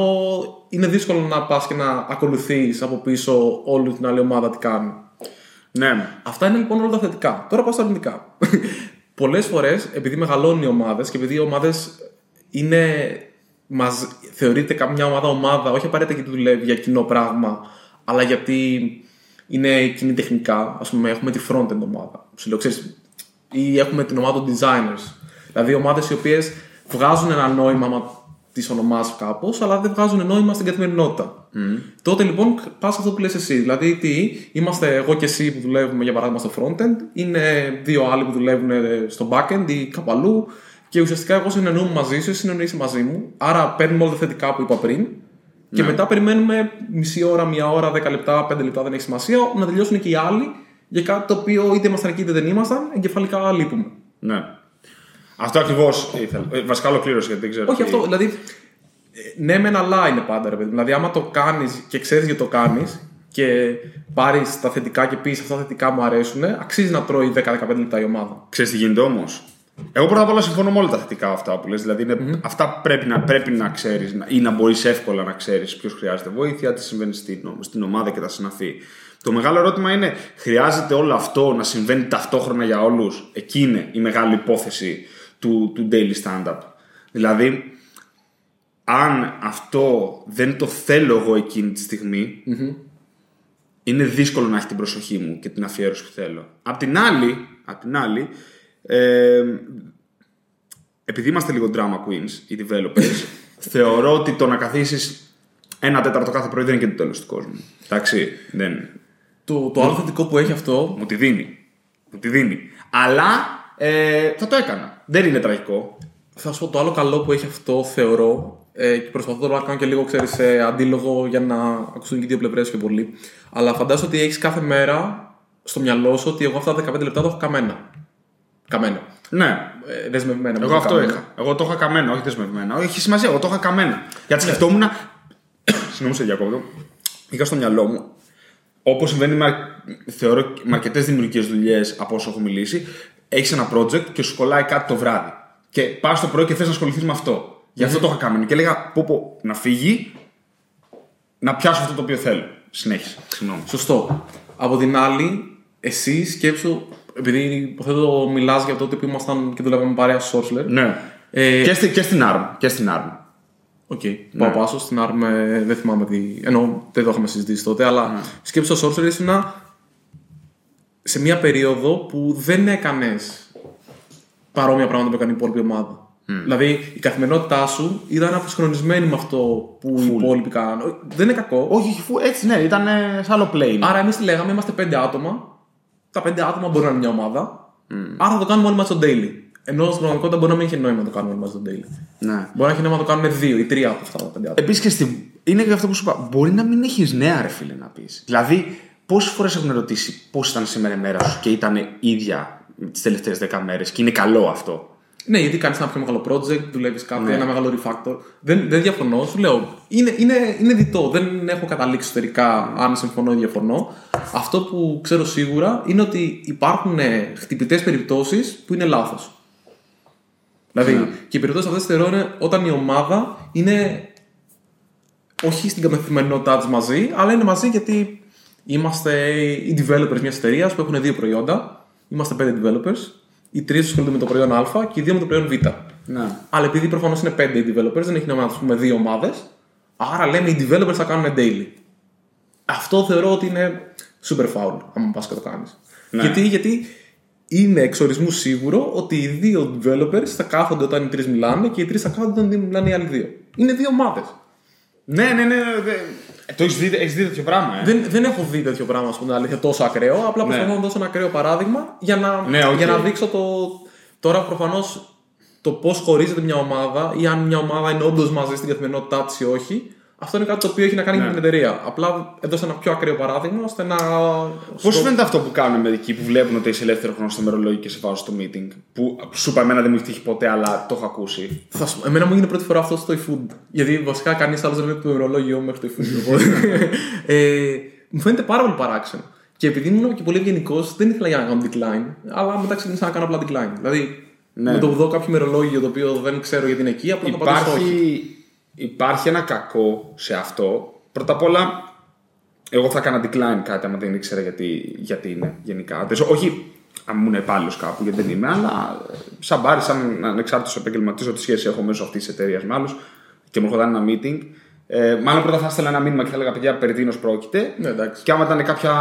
είναι δύσκολο να πας και να ακολουθείς από πίσω όλη την άλλη ομάδα τι κάνει. ναι. Αυτά είναι λοιπόν όλα τα θετικά. Τώρα πάω στα αρνητικά. Πολλές φορές, επειδή μεγαλώνουν οι ομάδες και επειδή οι ομάδες είναι. Μας, θεωρείται καμιά ομάδα ομάδα, όχι απαραίτητα γιατί δουλεύει για κοινό πράγμα, αλλά γιατί είναι κοινή τεχνικά. Α πούμε, έχουμε τη front-end ομάδα. Σου λέω, ξέρεις, ή έχουμε την ομάδα των designers. Δηλαδή, ομάδες οι οποίες βγάζουν ένα νόημα, άμα τις ονομάσει κάπως, αλλά δεν βγάζουν νόημα στην καθημερινότητα. Τότε λοιπόν πας αυτό που λες εσύ. Δηλαδή, τι, είμαστε εγώ και εσύ που δουλεύουμε για παράδειγμα στο frontend, είναι δύο άλλοι που δουλεύουν στο backend ή κάπου αλλού, και ουσιαστικά εγώ συνεννοούμαι μαζί σου, εσύ συνεννοείσαι μαζί μου. Άρα παίρνουμε όλα τα θετικά που είπα πριν, και μετά περιμένουμε μισή ώρα, μία ώρα, δέκα λεπτά, πέντε λεπτά, δεν έχει σημασία, να τελειώσουν και οι άλλοι για κάτι το οποίο είτε ήμασταν εκεί είτε δεν ήμασταν, εγκεφαλικά λείπουμε. ναι. Αυτό ακριβώς ήθελα. Ε, βασικά ολοκλήρωση γιατί δεν ξέρω. Όχι τι- αυτό, δηλαδή. ε, Ναι, μεν αλλά είναι πάντα ρε παιδί. μου. Δηλαδή, άμα το κάνεις και ξέρεις γιατί το κάνεις και πάρεις τα θετικά και πεις αυτά τα θετικά μου αρέσουν, αξίζει να τρώει 10-15 λεπτά η ομάδα. Ξέρεις τι γίνεται όμως; Εγώ πρώτα απ' όλα συμφωνώ με όλα τα θετικά αυτά που λες. Δηλαδή, είναι- αυτά πρέπει να, πρέπει να ξέρεις ή να μπορείς εύκολα να ξέρεις ποιος χρειάζεται βοήθεια, τι συμβαίνει στην, στην ομάδα και τα συναφή. Το μεγάλο ερώτημα είναι, χρειάζεται όλο αυτό να συμβαίνει ταυτόχρονα για όλους; Εκεί είναι η μεγάλη υπόθεση του, του daily stand-up. Δηλαδή, αν αυτό δεν το θέλω εγώ εκείνη τη στιγμη είναι δύσκολο να έχει την προσοχή μου και την αφιέρωση που θέλω. Απ' την άλλη, απ' την άλλη ε, επειδή είμαστε λίγο drama queens, οι developers, θεωρώ ότι το να καθίσεις ένα τέταρτο κάθε πρωί δεν είναι και το τέλος του κόσμου. Εντάξει, δεν. Το, το άλλο θετικό που έχει αυτό. Μου τη δίνει. Μου τη δίνει. Αλλά ε, θα το έκανα. Δεν είναι τραγικό. Θα σου πω το άλλο καλό που έχει αυτό, θεωρώ. Ε, και προσπαθώ τώρα να κάνω και λίγο, ξέρεις, ε, αντίλογο για να ακουστούν και οι δύο πλευρές πιο πολύ. Αλλά φαντάζομαι ότι έχεις κάθε μέρα στο μυαλό σου ότι εγώ αυτά τα 15 λεπτά τα έχω καμένα. Καμένα. Ναι. Ε, δεσμευμένα. Εγώ μην αυτό καμένα. είχα. Εγώ το είχα καμένα, όχι δεσμευμένα. Όχι, έχει σημασία, εγώ το είχα καμένα. Γιατί σκεφτόμουν. Συγγνώμη, σε διακόπτω. Είχα στο μυαλό μου, όπως συμβαίνει με, θεωρώ, με αρκετές δημιουργικές δουλειές από όσο έχω μιλήσει, έχεις ένα project και σου κολλάει κάτι το βράδυ. Και πας το πρωί και θες να ασχοληθείς με αυτό. Γι' αυτό το είχα καμένο. Και έλεγα, πω, πω, να φύγει, να πιάσω αυτό το οποίο θέλω. Συνέχισε. Συγγνώμη. Σωστό. Από την άλλη, εσύ σκέψου, επειδή υποθέτω μιλάς για τότε που ήμασταν και δουλεύαμε παρέα στο Sorcerer. Ναι. Ε, Και, στη, και στην ARM. Και στην ARM. Οκ. Πάω πάσο στην ARM, ε, δεν θυμάμαι τι. Ενώ δεν το είχαμε συζητήσει τότε, αλλά σκέψου το SourceLair ήσουν σε μια περίοδο που δεν έκανες παρόμοια πράγματα που έκανε η υπόλοιπη ομάδα. Δηλαδή η καθημερινότητά σου ήταν αποσυγχρονισμένη με αυτό που οι υπόλοιποι κάνουν. Δεν είναι κακό. Όχι, όχι, φου- έτσι ναι, ήταν ε, σε άλλο plane. Άρα εμείς τι λέγαμε, είμαστε πέντε άτομα. Τα πέντε άτομα μπορεί να είναι μια ομάδα. Άρα θα το κάνουμε όλοι μας στο daily. Ενώ στην πραγματικότητα μπορεί να μην έχει νόημα να το κάνουμε όλοι μας στο daily. Ναι. Μπορεί να έχει νόημα να το κάνουμε δύο ή τρία από αυτά τα πέντε άτομα. Επίσης και στη... είναι και αυτό που σου είπα. Μπορεί να μην έχεις νέα, ρε φίλε, να πεις. Δηλαδή, πόσες φορές έχουν ρωτήσει πώς ήταν σήμερα η μέρα σου και ήταν ίδια τις τελευταίες 10 μέρες και είναι καλό αυτό; Ναι, γιατί κάνεις ένα πιο μεγάλο project, δουλεύεις κάτι, ένα μεγάλο refactor. Δεν, δεν διαφωνώ, σου λέω. Είναι, είναι, είναι διτό. Δεν έχω καταλήξει εσωτερικά αν συμφωνώ ή διαφωνώ. Αυτό που ξέρω σίγουρα είναι ότι υπάρχουν χτυπητές περιπτώσεις που είναι λάθος. Δηλαδή, και οι περιπτώσεις αυτές θεωρώ είναι όταν η ομάδα είναι όχι στην καθημερινότητά της μαζί, αλλά είναι μαζί γιατί είμαστε οι developers μιας εταιρείας που έχουν δύο προϊόντα. Είμαστε πέντε developers. Οι τρεις ασχολούνται με το προϊόν Α και οι δύο με το προϊόν Β. Ναι. Αλλά επειδή προφανώς είναι πέντε οι developers, δεν έχει νόημα να τους πούμε δύο ομάδες. Άρα λέμε οι developers θα κάνουν daily. Αυτό θεωρώ ότι είναι super foul, άμα πας και το κάνεις. Ναι. Γιατί, γιατί είναι εξορισμού σίγουρο ότι οι δύο developers θα κάθονται όταν οι τρεις μιλάνε και οι τρεις θα κάθονται όταν μιλάνε οι άλλοι δύο. Είναι δύο ομάδες. Ναι, ναι, ναι. δε- Ε, Το έχεις δει, έχεις δει τέτοιο πράγμα, ε; Δεν, δεν έχω δει τέτοιο πράγμα, ας πούμε, αλήθεια, τόσο ακραίο. Απλά προσπαθώ να δώσω ένα ακραίο παράδειγμα για να, Ναι, οκ. για να δείξω το. Τώρα προφανώς το πώς χωρίζεται μια ομάδα ή αν μια ομάδα είναι όντως μαζί στην καθημερινότητά της ή όχι. Αυτό είναι κάτι το οποίο έχει να κάνει Ναι. με την εταιρεία. Απλά έδωσα ένα πιο ακραίο παράδειγμα ώστε να. Πώς σου φαίνεται αυτό που κάνουν μερικοί που βλέπουν ότι είσαι ελεύθερο χρόνο στο μερολόγιο και σε βάζουν στο meeting. Που σου είπα, εμένα δεν μου έχει τύχει ποτέ, αλλά το έχω ακούσει. Θα σου... Εμένα μου έγινε πρώτη φορά αυτό στο eFood. Γιατί βασικά κανείς άλλος δεν βλέπει το ημερολόγιο μου μέχρι το eFood. Οπότε, ε, μου φαίνεται πάρα πολύ παράξενο. Και επειδή ήμουν και πολύ ευγενικός, δεν ήθελα για να κάνω decline. Αλλά μετά ξεκίνησα να κάνω απλά decline. Δηλαδή, Ναι. με το που δω κάποιο ημερολόγιο το οποίο δεν ξέρω γιατί είναι εκεί, απλά θα πατήσω όχι. Υπάρχει, υπάρχει ένα κακό σε αυτό. Πρώτα απ' όλα, εγώ θα έκανα decline κάτι άμα δεν ήξερα γιατί, γιατί είναι γενικά. Δεν- Όχι αν ήμουν υπάλληλος κάπου, γιατί δεν είμαι, αλλά ε, σαν μπάρι, σαν ανεξάρτητο επαγγελματή, ό,τι σχέση έχω μέσω αυτής της εταιρείας με άλλους και μου έρχονταν ένα meeting. Ε, μάλλον πρώτα θα έστελνα ένα μήνυμα και θα έλεγα παιδιά περί τίνος πρόκειται. Ναι, εντάξει. Και άμα ήταν κάποια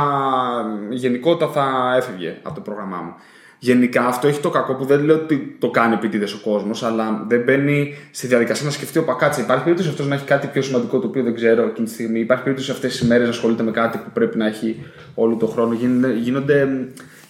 γενικότητα θα έφευγε από το πρόγραμμά μου. Γενικά αυτό έχει το κακό που δεν λέω ότι το κάνει επίτηδες ο κόσμος, αλλά δεν μπαίνει στη διαδικασία να σκεφτεί ο πακάτσε. Υπάρχει περίπτωση αυτός να έχει κάτι πιο σημαντικό το οποίο δεν ξέρω εκείνη τη στιγμή. Υπάρχει περίπτωση αυτές τις ημέρε να ασχολείται με κάτι που πρέπει να έχει όλο τον χρόνο. Γίνονται, γίνονται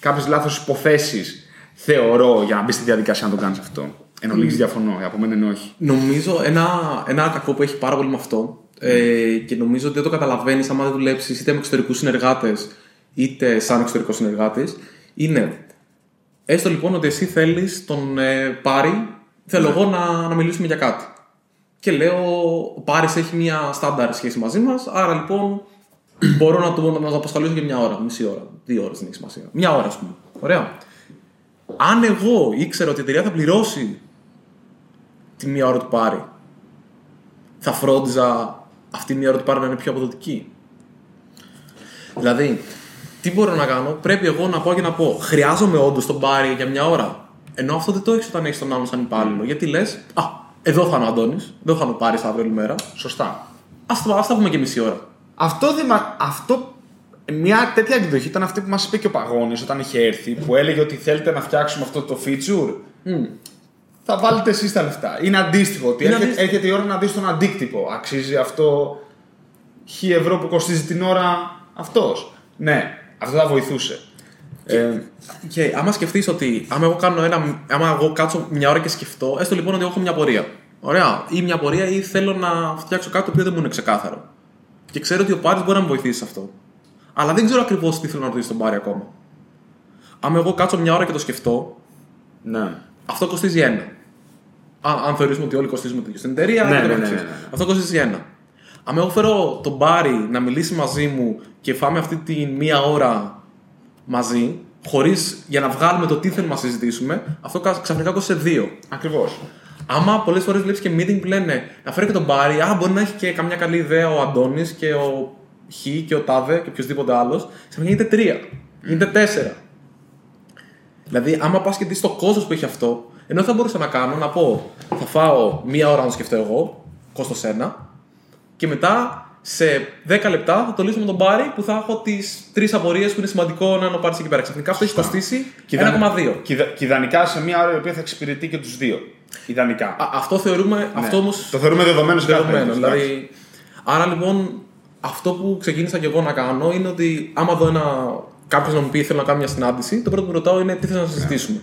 κάποιες λάθος υποθέσεις, θεωρώ, για να μπεις στη διαδικασία να το κάνεις αυτό. Εν ολίγης διαφωνώ, από μένα είναι όχι. Νομίζω ένα, ένα κακό που έχει πάρα πολύ με αυτό ε, και νομίζω ότι δεν το καταλαβαίνεις άμα δεν δουλέψεις είτε με εξωτερικούς συνεργάτες είτε σαν εξωτερικός συνεργάτης είναι έστω λοιπόν ότι εσύ θέλεις τον ε, Πάρη, θέλω εγώ να, να μιλήσουμε για κάτι. Και λέω, ο Πάρης έχει μια στάνταρ σχέση μαζί μας, άρα λοιπόν μπορώ να το, να το απασχολήσω για μια ώρα, μισή ώρα, δύο ώρες δεν έχει σημασία. Μια ώρα, ας πούμε. Ωραία. Αν εγώ ήξερα ότι η εταιρεία θα πληρώσει τη μία ώρα του πάρει, θα φρόντιζα αυτή η μία ώρα του πάρει να είναι πιο αποδοτική. Δηλαδή, τι μπορώ να κάνω, πρέπει εγώ να πάω και να πω, χρειάζομαι όντως τον πάρει για μια ώρα. Ενώ αυτό δεν το έχεις όταν έχεις τον άλλον σαν υπάλληλο. Γιατί λες, Α, εδώ θα είναι ο Αντώνης, εδώ θα είναι ο πάρει αύριο όλη μέρα. Σωστά. Α τα, ας τα πούμε και μισή ώρα. Αυτό, δεν μα- αυτό μια τέτοια εκδοχή ήταν αυτή που μας είπε και ο Παγόνη όταν είχε έρθει, που έλεγε ότι θέλετε να φτιάξουμε αυτό το feature. Θα βάλετε εσείς τα λεφτά. Είναι αντίστοιχο. Ότι Είναι έρχεται, αντίστοιχο. έρχεται η ώρα να δεις τον αντίκτυπο. Αξίζει αυτό χ ευρώ που κοστίζει την ώρα αυτός. Ναι, αυτό θα βοηθούσε. Ε, Και άμα σκεφτείς ότι άμα εγώ, κάνω ένα, άμα εγώ κάτσω μια ώρα και σκεφτώ, έστω λοιπόν ότι εγώ έχω μια πορεία. Ωραία. Ή μια πορεία ή θέλω να φτιάξω κάτι το οποίο δεν μου είναι ξεκάθαρο. Και ξέρω ότι ο Πάρης μπορεί να με βοηθήσει σε αυτό. Αλλά δεν ξέρω ακριβώς τι θέλω να ρωτήσω τον Πάρη ακόμα. Άμα εγώ κάτσω μια ώρα και το σκεφτώ, ναι. αυτό κοστίζει ένα. Α, αν θεωρήσουμε ότι όλοι κοστίζουμε τέτοιο στην εταιρεία, Ναι, και το ναι, ναι, καθεξής. ναι, ναι. αυτό κοστίζει ένα. Αν εγώ φέρω τον Μπάρι να μιλήσει μαζί μου και φάμε αυτή τη μία ώρα μαζί, χωρίς για να βγάλουμε το τι θέλουμε να συζητήσουμε, αυτό κα- ξαφνικά κόστησε δύο. Ακριβώς. Άμα πολλές φορές βλέπεις και meeting που λένε να φέρει και τον Μπάρι, Α, μπορεί να έχει και καμιά καλή ιδέα ο Αντώνης και ο Χ και ο Τάδε και οποιοδήποτε άλλος, ξαφνικά γίνεται τρία. Γίνεται τέσσερα. Δηλαδή, άμα πας και δεις το κόστος που έχει αυτό, ενώ θα μπορούσα να κάνω να πω, θα φάω μία ώρα να το σκεφτώ εγώ, κόστος 1. Και μετά σε 10 λεπτά θα το λύσω με τον Πάρη που θα έχω τις τρεις απορίες που είναι σημαντικό να είναι ο Πάρη εκεί πέρα. Ξαφνικά αυτό έχει κοστίσει 1,2. Και, ιδα- και ιδανικά σε μία ώρα η οποία θα εξυπηρετεί και τους δύο. Ιδανικά. Α, αυτό θεωρούμε. Αυτό Ναι. όμως Το θεωρούμε δεδομένο σε κάθε δεδομένο. περίπτωση, εντάξει. Δηλαδή, άρα λοιπόν, αυτό που ξεκίνησα και εγώ να κάνω είναι ότι άμα δω ένα. Κάποιος να μου πει θέλω να κάνω μια συνάντηση, το πρώτο που ρωτάω είναι τι θες να συζητήσουμε;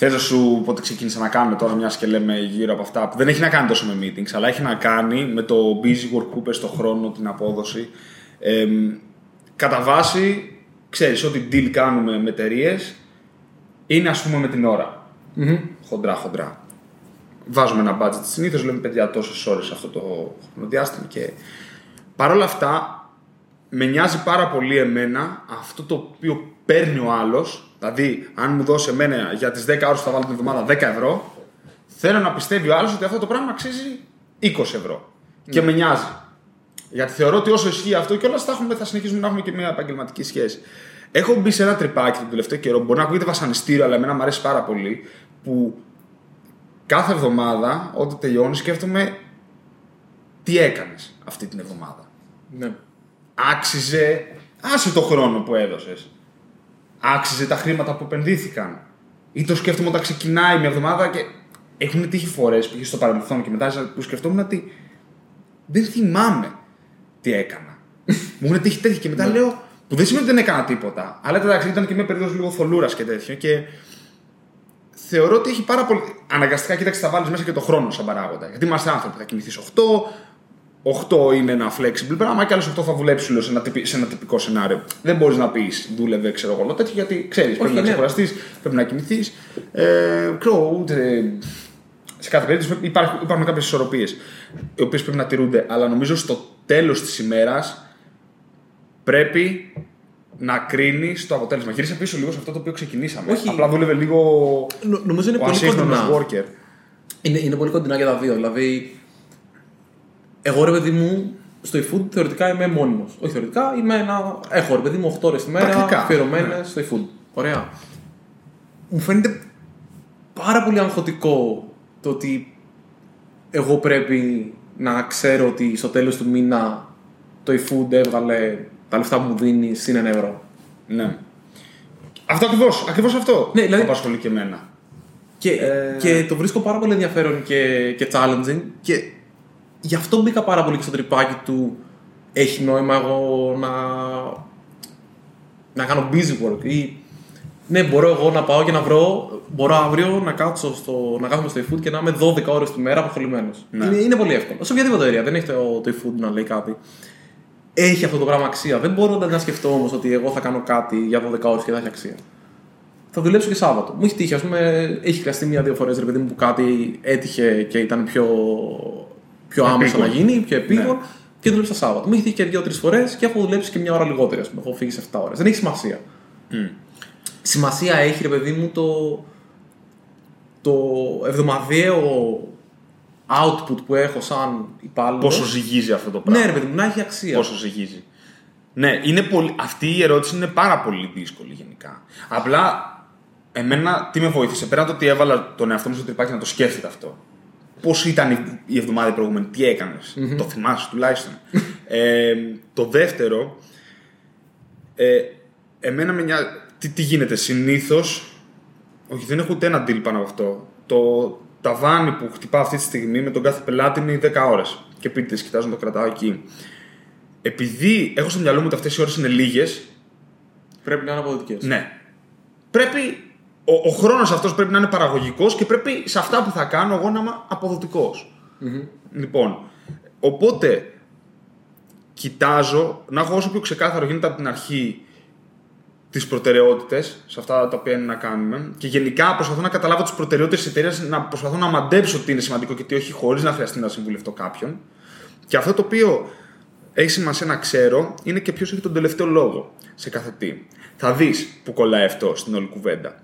Θε να σου πότε ξεκίνησα να κάνουμε τώρα, μιας και λέμε γύρω από αυτά που δεν έχει να κάνει τόσο με meetings, αλλά έχει να κάνει με το busy work που είπες, το χρόνο, την απόδοση. Ε, κατά βάση, ξέρεις ότι deal κάνουμε με εταιρείες είναι ας πούμε με την ώρα. Χοντρά, χοντρά. Βάζουμε ένα budget συνήθως, λέμε παιδιά τόσες ώρες αυτό το χρονοδιάστημα και παρόλα αυτά με νοιάζει πάρα πολύ εμένα αυτό το οποίο παίρνει ο άλλος. Δηλαδή, αν μου δώσει εμένα για τις 10 ώρες που θα βάλω την εβδομάδα 10 ευρώ, θέλω να πιστεύει ο άλλος ότι αυτό το πράγμα αξίζει 20 ευρώ. Και με νοιάζει. Γιατί θεωρώ ότι όσο ισχύει αυτό και όλα θα, έχουμε, θα συνεχίσουμε να έχουμε και μια επαγγελματική σχέση. Έχω μπει σε ένα τρυπάκι τον τελευταίο καιρό. Μπορεί να ακούγεται βασανιστήριο, αλλά εμένα μου αρέσει πάρα πολύ. Που κάθε εβδομάδα, όταν τελειώνεις, σκέφτομαι τι έκανες αυτή την εβδομάδα Ναι. άξιζε, άσε το χρόνο που έδωσες. Άξιζε τα χρήματα που επενδύθηκαν. Ή το σκέφτομαι όταν ξεκινάει μια εβδομάδα και έχουν τύχει φορές που είχε στο παρελθόν και μετά που σκεφτόμουν ότι δεν θυμάμαι τι έκανα. Μου έχουν τύχει τέτοια και μετά λέω. Που δεν σημαίνει ότι δεν έκανα τίποτα. Αλλά εντάξει, ήταν και μια περίοδος λίγο θολούρας και τέτοιο. Και θεωρώ ότι έχει πάρα πολύ. Αναγκαστικά, κοίταξε, θα βάλεις μέσα και το χρόνο σαν παράγοντα. Γιατί είμαστε άνθρωποι, θα κοιμηθεί 8, 8 είναι ένα flexible πράγμα και άλλες 8 θα δουλέψει λέω, σε, ένα τυπι- σε ένα τυπικό σενάριο. Δεν μπορείς να πεις δούλευε, ξέρω εγώ, τέτοιο γιατί ξέρεις, πρέπει να ναι. ξεκουραστείς, πρέπει να κοιμηθείς. Ε, ξέρω, ούτε. Σε κάθε περίπτωση υπάρχουν, υπάρχουν κάποιες ισορροπίες οι οποίες πρέπει να τηρούνται. Αλλά νομίζω στο τέλος της ημέρας πρέπει να κρίνεις το αποτέλεσμα. Γύρισα πίσω λίγο σε αυτό το οποίο ξεκινήσαμε. Όχι. Απλά δούλευε λίγο Νο- Νομίζω είναι ο πολύ ασύγχρονος κοντινά. worker. Είναι, είναι πολύ κοντινά και τα δύο. Δηλαδή, εγώ ρε παιδί μου, στο eFood θεωρητικά είμαι μόνιμος. Όχι θεωρητικά, είμαι ένα. Έχω ρε παιδί μου 8 ώρες τη μέρα Πρακτικά, αφιερωμένες ναι. στο eFood. Ωραία. Μου φαίνεται πάρα πολύ αγχωτικό το ότι εγώ πρέπει να ξέρω ότι στο τέλος του μήνα το eFood έβγαλε τα λεφτά που μου δίνει συν ένα ευρώ. Ναι. Αυτό ακριβώς. Ακριβώς αυτό Ναι, δηλαδή- που απασχολεί και εμένα. Και, Ε, και το βρίσκω πάρα πολύ ενδιαφέρον και, και challenging και γι' αυτό μπήκα πάρα πολύ και στο τρυπάκι του έχει νόημα εγώ να, να κάνω busy work ή ναι, μπορώ εγώ να πάω και να βρω, μπορώ αύριο να κάτσω στο, να κάθομαι στο eFood και να είμαι 12 ώρες τη μέρα αποχολημένο. Ναι. Είναι, είναι πολύ εύκολο. Σε οποιαδήποτε εταιρεία, δεν έχει το, το eFood να λέει κάτι. Έχει αυτό το πράγμα αξία. Δεν μπορώ να σκεφτώ όμως ότι εγώ θα κάνω κάτι για 12 ώρες και θα έχει αξία θα δουλέψω και Σάββατο. Μου έχει τύχει, ας πούμε, έχει χρειαστεί μία-δύο φορές ρε παιδί μου που κάτι έτυχε και ήταν πιο, πιο άμεσο Επίγον. να γίνει, πιο επίγον Ναι. και δούλεψα Σάββατο. Μου έχει τύχει και δύο-τρεις φορές και έχω δουλέψει και μια ώρα λιγότερη. Ας πούμε. Έχω φύγει σε 7 ώρες. Δεν έχει σημασία. Σημασία έχει, ρε παιδί μου, το, το εβδομαδιαίο output που έχω σαν υπάλληλος. Πόσο ζυγίζει αυτό το πράγμα. Ναι, ρε παιδί μου, να έχει αξία. Πόσο ζυγίζει. Ναι, είναι πολύ... αυτή η ερώτηση είναι πάρα πολύ δύσκολη γενικά. Απλά, εμένα τι με βοήθησε. Πέρα από το ότι έβαλα τον εαυτό μου στο τρυπάκι να το σκέφτεται αυτό. Πώς ήταν η- η εβδομάδα η προηγούμενη, τι έκανες, το θυμάσαι τουλάχιστον. ε, το δεύτερο, ε, εμένα με νοιάζει. Τι, τι γίνεται, συνήθως. Όχι, δεν έχω ούτε ένα deal πάνω από αυτό. Το ταβάνι που χτυπάω αυτή τη στιγμή με τον κάθε πελάτη είναι οι 10 ώρες. Και πείτε, κοιτάζω να το κρατάω εκεί. Επειδή έχω στο μυαλό μου ότι αυτές οι ώρες είναι λίγες, Πρέπει να είναι αποδοτικές. ναι. Πρέπει. Ο, ο χρόνος αυτός πρέπει να είναι παραγωγικός και πρέπει σε αυτά που θα κάνω εγώ να είμαι αποδοτικός. Λοιπόν, οπότε κοιτάζω να έχω όσο πιο ξεκάθαρο γίνεται από την αρχή τις προτεραιότητες σε αυτά τα οποία είναι να κάνουμε και γενικά προσπαθώ να καταλάβω τις προτεραιότητες της εταιρείας, να προσπαθώ να μαντέψω τι είναι σημαντικό και τι όχι, χωρίς να χρειαστεί να συμβουλευτώ κάποιον. Και αυτό το οποίο έχει σημασία να ξέρω είναι και ποιος έχει τον τελευταίο λόγο σε κάθε τι. Θα δεις που κολλάει αυτό στην όλη κουβέντα.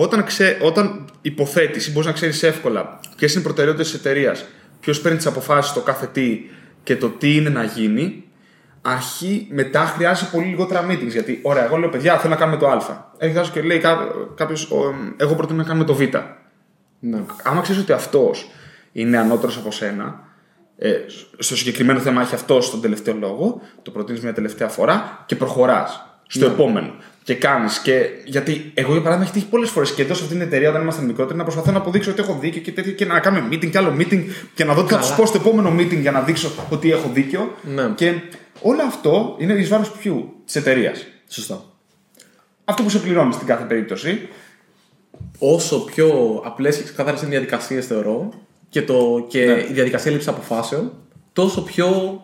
Όταν, ξέ, όταν υποθέτεις ή μπορείς να ξέρεις εύκολα ποιες είναι οι προτεραιότητες της εταιρείας, ποιος παίρνει τις αποφάσεις στο κάθε τι και το τι είναι να γίνει, αρχή μετά χρειάζεται πολύ λιγότερα meetings. Γιατί, ωραία, εγώ λέω παιδιά, θέλω να κάνουμε το Α. Έχει και λέει κάποιος, εγώ προτείνω να κάνουμε το Β. Ναι. Άμα ξέρεις ότι αυτός είναι ανώτερος από σένα, ε, στο συγκεκριμένο θέμα έχει αυτός τον τελευταίο λόγο, το προτείνεις μια τελευταία φορά και προχωράς στο επόμενο. Και κάνεις. Και... Γιατί εγώ για παράδειγμα έχει τύχει πολλές φορές και εδώ σε αυτήν την εταιρεία όταν ήμασταν μικρότεροι να προσπαθώ να αποδείξω ότι έχω δίκιο και τέτοιο και να κάνουμε meeting και άλλο meeting και να δω τι θα τους πω στο επόμενο meeting για να δείξω ότι έχω δίκιο. Ναι. Και όλο αυτό είναι εις βάρος ποιου, της εταιρείας. Σωστά. Αυτό που σε πληρώνει στην κάθε περίπτωση. Όσο πιο απλές και ξεκάθαρες είναι οι διαδικασίες, θεωρώ, και, το, και Ναι. η διαδικασία λήψης αποφάσεων, τόσο πιο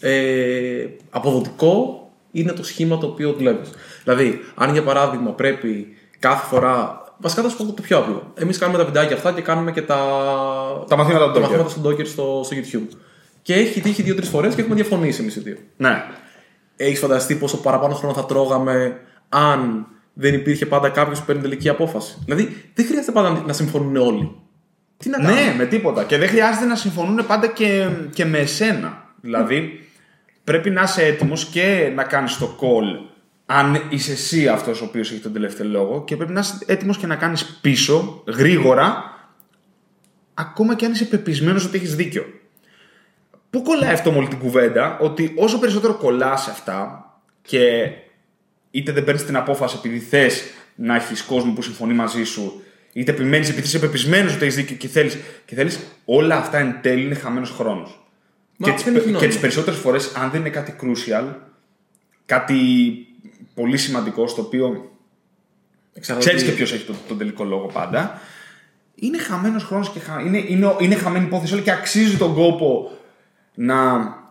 ε, αποδοτικό είναι το σχήμα το οποίο δουλεύεις. Δηλαδή, αν για παράδειγμα πρέπει κάθε φορά. Βασικά θα σου πω το πιο απλό. Εμείς κάνουμε τα βιντεάκια αυτά και κάνουμε και τα, Τα μαθήματα του τα Docker. μαθήματα στον Docker στο, στο YouTube. Και έχει τύχει δύο-τρεις φορές και έχουμε διαφωνήσει εμείς οι δύο. Ναι. Έχεις φανταστεί πόσο παραπάνω χρόνο θα τρώγαμε αν δεν υπήρχε πάντα κάποιος που παίρνει τελική απόφαση; Δηλαδή, δεν χρειάζεται πάντα να συμφωνούν όλοι. Τι να κάνουμε; Ναι, με τίποτα. Και δεν χρειάζεται να συμφωνούν πάντα και, και με εσένα. Δηλαδή, πρέπει να είσαι έτοιμος και να κάνεις το call αν είσαι εσύ αυτός ο οποίος έχει τον τελευταίο λόγο και πρέπει να είσαι έτοιμος και να κάνεις πίσω γρήγορα ακόμα και αν είσαι πεπισμένος ότι έχεις δίκιο. Πού κολλάει αυτό με όλη την κουβέντα, ότι όσο περισσότερο κολλάς σε αυτά και είτε δεν παίρνεις την απόφαση επειδή θες να έχεις κόσμο που συμφωνεί μαζί σου, είτε επιμένεις επειδή είσαι πεπισμένος ότι έχεις δίκιο και θέλεις, και θέλεις, όλα αυτά εν τέλει είναι χαμένος χρόνος. Μα Και, τις, δεν έχει και νόημα. τις περισσότερες φορές, αν δεν είναι κάτι crucial, κάτι πολύ σημαντικό στο οποίο Εξαρτάται ξέρεις τι- και ποιος έχει τον, τον τελικό λόγο πάντα, είναι χαμένος χρόνος και χα... είναι, είναι, είναι χαμένη υπόθεση όλη και αξίζει τον κόπο να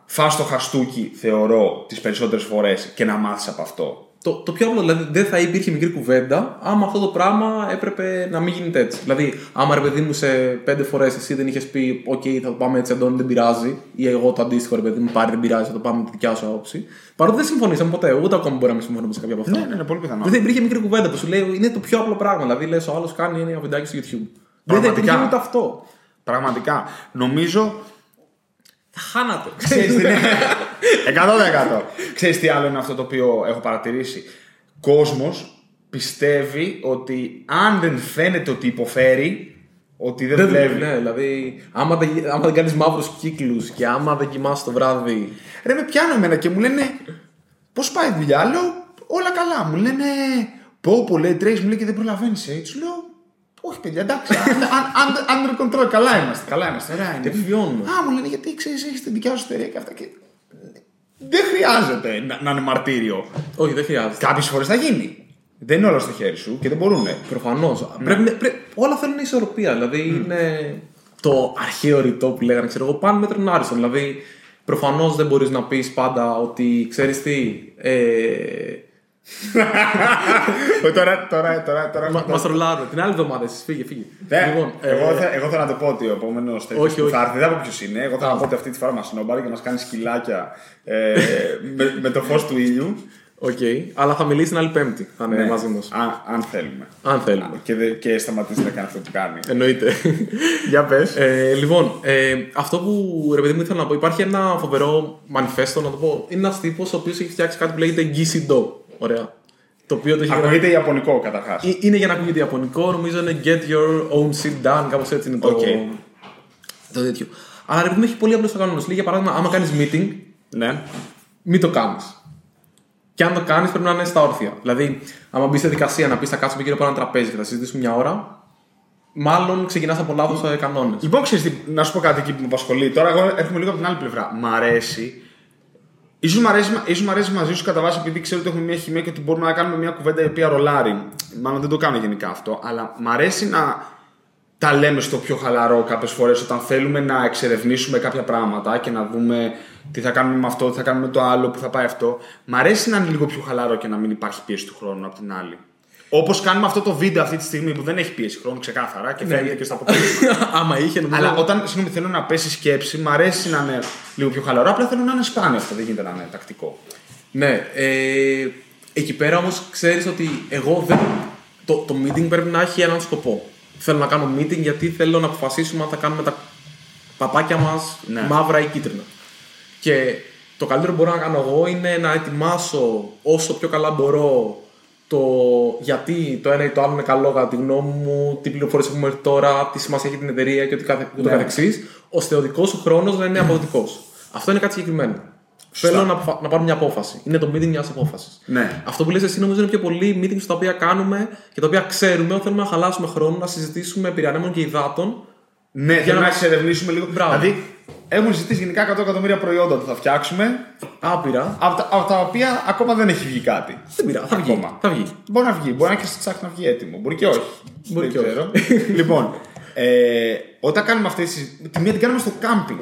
φας το χαστούκι, θεωρώ, τις περισσότερες φορές και να μάθεις από αυτό. Το, το πιο απλό, δηλαδή δεν θα υπήρχε μικρή κουβέντα άμα αυτό το πράγμα έπρεπε να μην γίνεται έτσι. Δηλαδή, άμα ρε παιδί μου σε πέντε φορές εσύ δεν είχες πει, OK, θα το πάμε έτσι, Αντώνη, δεν πειράζει, ή εγώ το αντίστοιχο ρε παιδί μου, πάρει, δεν πειράζει, θα το πάμε με τη δικιά σου άποψη. Παρότι δεν συμφωνήσαμε ποτέ, ούτε ακόμα μπορεί να μην συμφωνούμε σε κάποια από αυτά. Ναι, ναι, ναι, πολύ πιθανό. Δεν θα υπήρχε μικρή κουβέντα που σου λέει είναι το πιο απλό πράγμα. Δηλαδή, λες, ο άλλος κάνει ένα βιντεάκι στο YouTube. Δεν θα υπήρχε Πραγματικά. ούτε αυτό. Πραγματικά. Νομίζω Θα χάνατε. Ξέρεις τι είναι; 100%. Ξέρεις τι άλλο είναι αυτό το οποίο έχω παρατηρήσει; Κόσμος πιστεύει ότι αν δεν φαίνεται ότι υποφέρει, ότι δεν, Δεν δουλεύει. Ναι, δηλαδή, άμα δεν, άμα δεν κάνεις μαύρους κύκλους και άμα δεν κοιμάσαι το βράδυ. Ρε με πιάνω εμένα και μου λένε πώς πάει η δουλειά; Λέω όλα καλά. Μου λένε πω πω λέει τρέχεις μου λέει και δεν προλαβαίνεις έτσι. Λέω όχι παιδιά εντάξει. un- un- Under control. Καλά είμαστε. Καλά είμαστε. Ωραία είναι. Επιβιώνουμε. Α, μου λένε γιατί ξέρεις έχεις την δικιά σου εταιρεία και αυτά και... Δεν χρειάζεται να, να είναι μαρτύριο. Όχι, δεν χρειάζεται. Κάποιες φορές θα γίνει. Δεν είναι όλα στο χέρι σου και δεν μπορούν. Προφανώς. Πρέπει, πρέπει, όλα θέλουν ισορροπία. Δηλαδή είναι το αρχαίο ρητό που λέγανε, ξέρω εγώ, πάνω μέτρων άριστον. Δηλαδή, προφανώς δεν μπορείς να πεις πάντα ότι ξέρεις τι. Ε, τώρα, τώρα, τώρα, τώρα. Μα μας τρολάρουν. Την άλλη εβδομάδα εσείς φύγε, φύγε. Ναι, Λοιπόν, ε, εγώ, θε- εγώ θέλω να το πω ότι ο επόμενος τέτοιο Όχι, που όχι. θα έρθει, δεν θα πω ποιος είναι. Εγώ θέλω να πω ότι αυτή τη φορά μας σνόμπαρε και μας κάνει σκυλάκια ε, με, με το φως του ήλιου. Οκ. Αλλά θα μιλήσει την άλλη Πέμπτη. Θα είναι Ναι, μαζί μας. αν, αν θέλουμε. Αν θέλουμε. Και, δε, και σταματήσει να κάνει αυτό που κάνει. Εννοείται. Για πες. Ε, λοιπόν, ε, αυτό που ρε παιδί μου ήθελα να πω, υπάρχει ένα φοβερό manifesto, να το πω. Είναι ένας τύπος ο οποίος έχει φτιάξει κάτι που λέγεται Gisido. Ωραία. Το οποίο το έχει γράψει. Ακούγεται Ιαπωνικό καταρχάς. Ε, Είναι για να ακούγεται Ιαπωνικό, νομίζω είναι Get Your Own Shit Done, κάπως έτσι είναι το, Οκ. το τέτοιο. Αλλά ρε παιδί μου έχει πολύ απλός κανόνας. Λέει για παράδειγμα, άμα κάνεις meeting, Ναι. μην το κάνεις. Και αν το κάνεις, πρέπει να είναι στα όρθια. Δηλαδή, άμα μπεις στη δικασία να πεις θα κάτσουμε γύρω από ένα τραπέζι και θα συζητήσουμε μια ώρα, μάλλον ξεκινάς από λάθος κανόνες. Λοιπόν, ξέρεις, τι, να σου πω κάτι εκεί που με απασχολεί. Τώρα, εγώ έρχομαι λίγο από την άλλη πλευρά. Μ' αρέσει. Ίσως μ' αρέσει, ίσως μ' αρέσει μαζί σου κατά βάση επειδή ξέρω ότι έχουμε μια χημία και ότι μπορούμε να κάνουμε μια κουβέντα η οποία ρολάρει. Μάλλον δεν το κάνω γενικά αυτό. Αλλά μ' αρέσει να τα λέμε στο πιο χαλαρό κάποιες φορές όταν θέλουμε να εξερευνήσουμε κάποια πράγματα και να δούμε τι θα κάνουμε με αυτό, τι θα κάνουμε με το άλλο, που θα πάει αυτό. Μ' αρέσει να είναι λίγο πιο χαλαρό και να μην υπάρχει πίεση του χρόνου απ' την άλλη. Όπως κάνουμε αυτό το βίντεο αυτή τη στιγμή που δεν έχει πίεση χρόνου ξεκάθαρα και φαίνεται και στο αποτέλεσμα. άμα είχε, νομίζω. Αλλά όταν συγγνώμη, θέλω να πέσει σκέψη, μ' αρέσει να είναι λίγο πιο χαλαρό. Απλά θέλω να είναι σπάνιο αυτό, δεν γίνεται να είναι τακτικό. Ναι, ε, εκεί πέρα όμως ξέρεις ότι εγώ δεν. Το, το meeting πρέπει να έχει έναν σκοπό. Θέλω να κάνω meeting γιατί θέλω να αποφασίσουμε αν θα κάνουμε τα παπάκια μας Ναι. μαύρα ή κίτρινα. Και το καλύτερο που μπορώ να κάνω εγώ είναι να ετοιμάσω όσο πιο καλά μπορώ το γιατί το ένα ή το άλλο είναι καλό κατά τη γνώμη μου, τι πληροφορίες έχουμε μέχρι τώρα, τι σημασία έχει την εταιρεία και ό,τι καθε, ούτω Ναι. καθεξής, ώστε ο δικό σου χρόνος να είναι αποδοτικός. Αυτό είναι κάτι συγκεκριμένο. Θέλω να, αποφα- να πάρω μια απόφαση. Είναι το meeting μιας απόφασης. Ναι. Αυτό που λες εσύ νομίζω είναι πιο πολύ meetings τα οποία κάνουμε και τα οποία ξέρουμε ότι θέλουμε να χαλάσουμε χρόνο, να συζητήσουμε επί ανέμων και υδάτων. Ναι, για να να, να μας- εξερευνήσουμε λίγο. Μπράβο. Δηλαδή, έχουμε ζητήσει γενικά 100 εκατομμύρια προϊόντα που θα φτιάξουμε, Άπειρα. από τα, από τα οποία ακόμα δεν έχει βγει κάτι. Δεν πειράζει, θα βγει. Ακόμα. Θα βγει. Μπορεί να βγει, μπορεί να και στη τσάκ να βγει έτοιμο. Μπορεί και όχι. Μπορεί δεν και ξέρω. λοιπόν, ε, όταν κάνουμε αυτές τι. Τη μία την κάνουμε στο κάμπινγκ.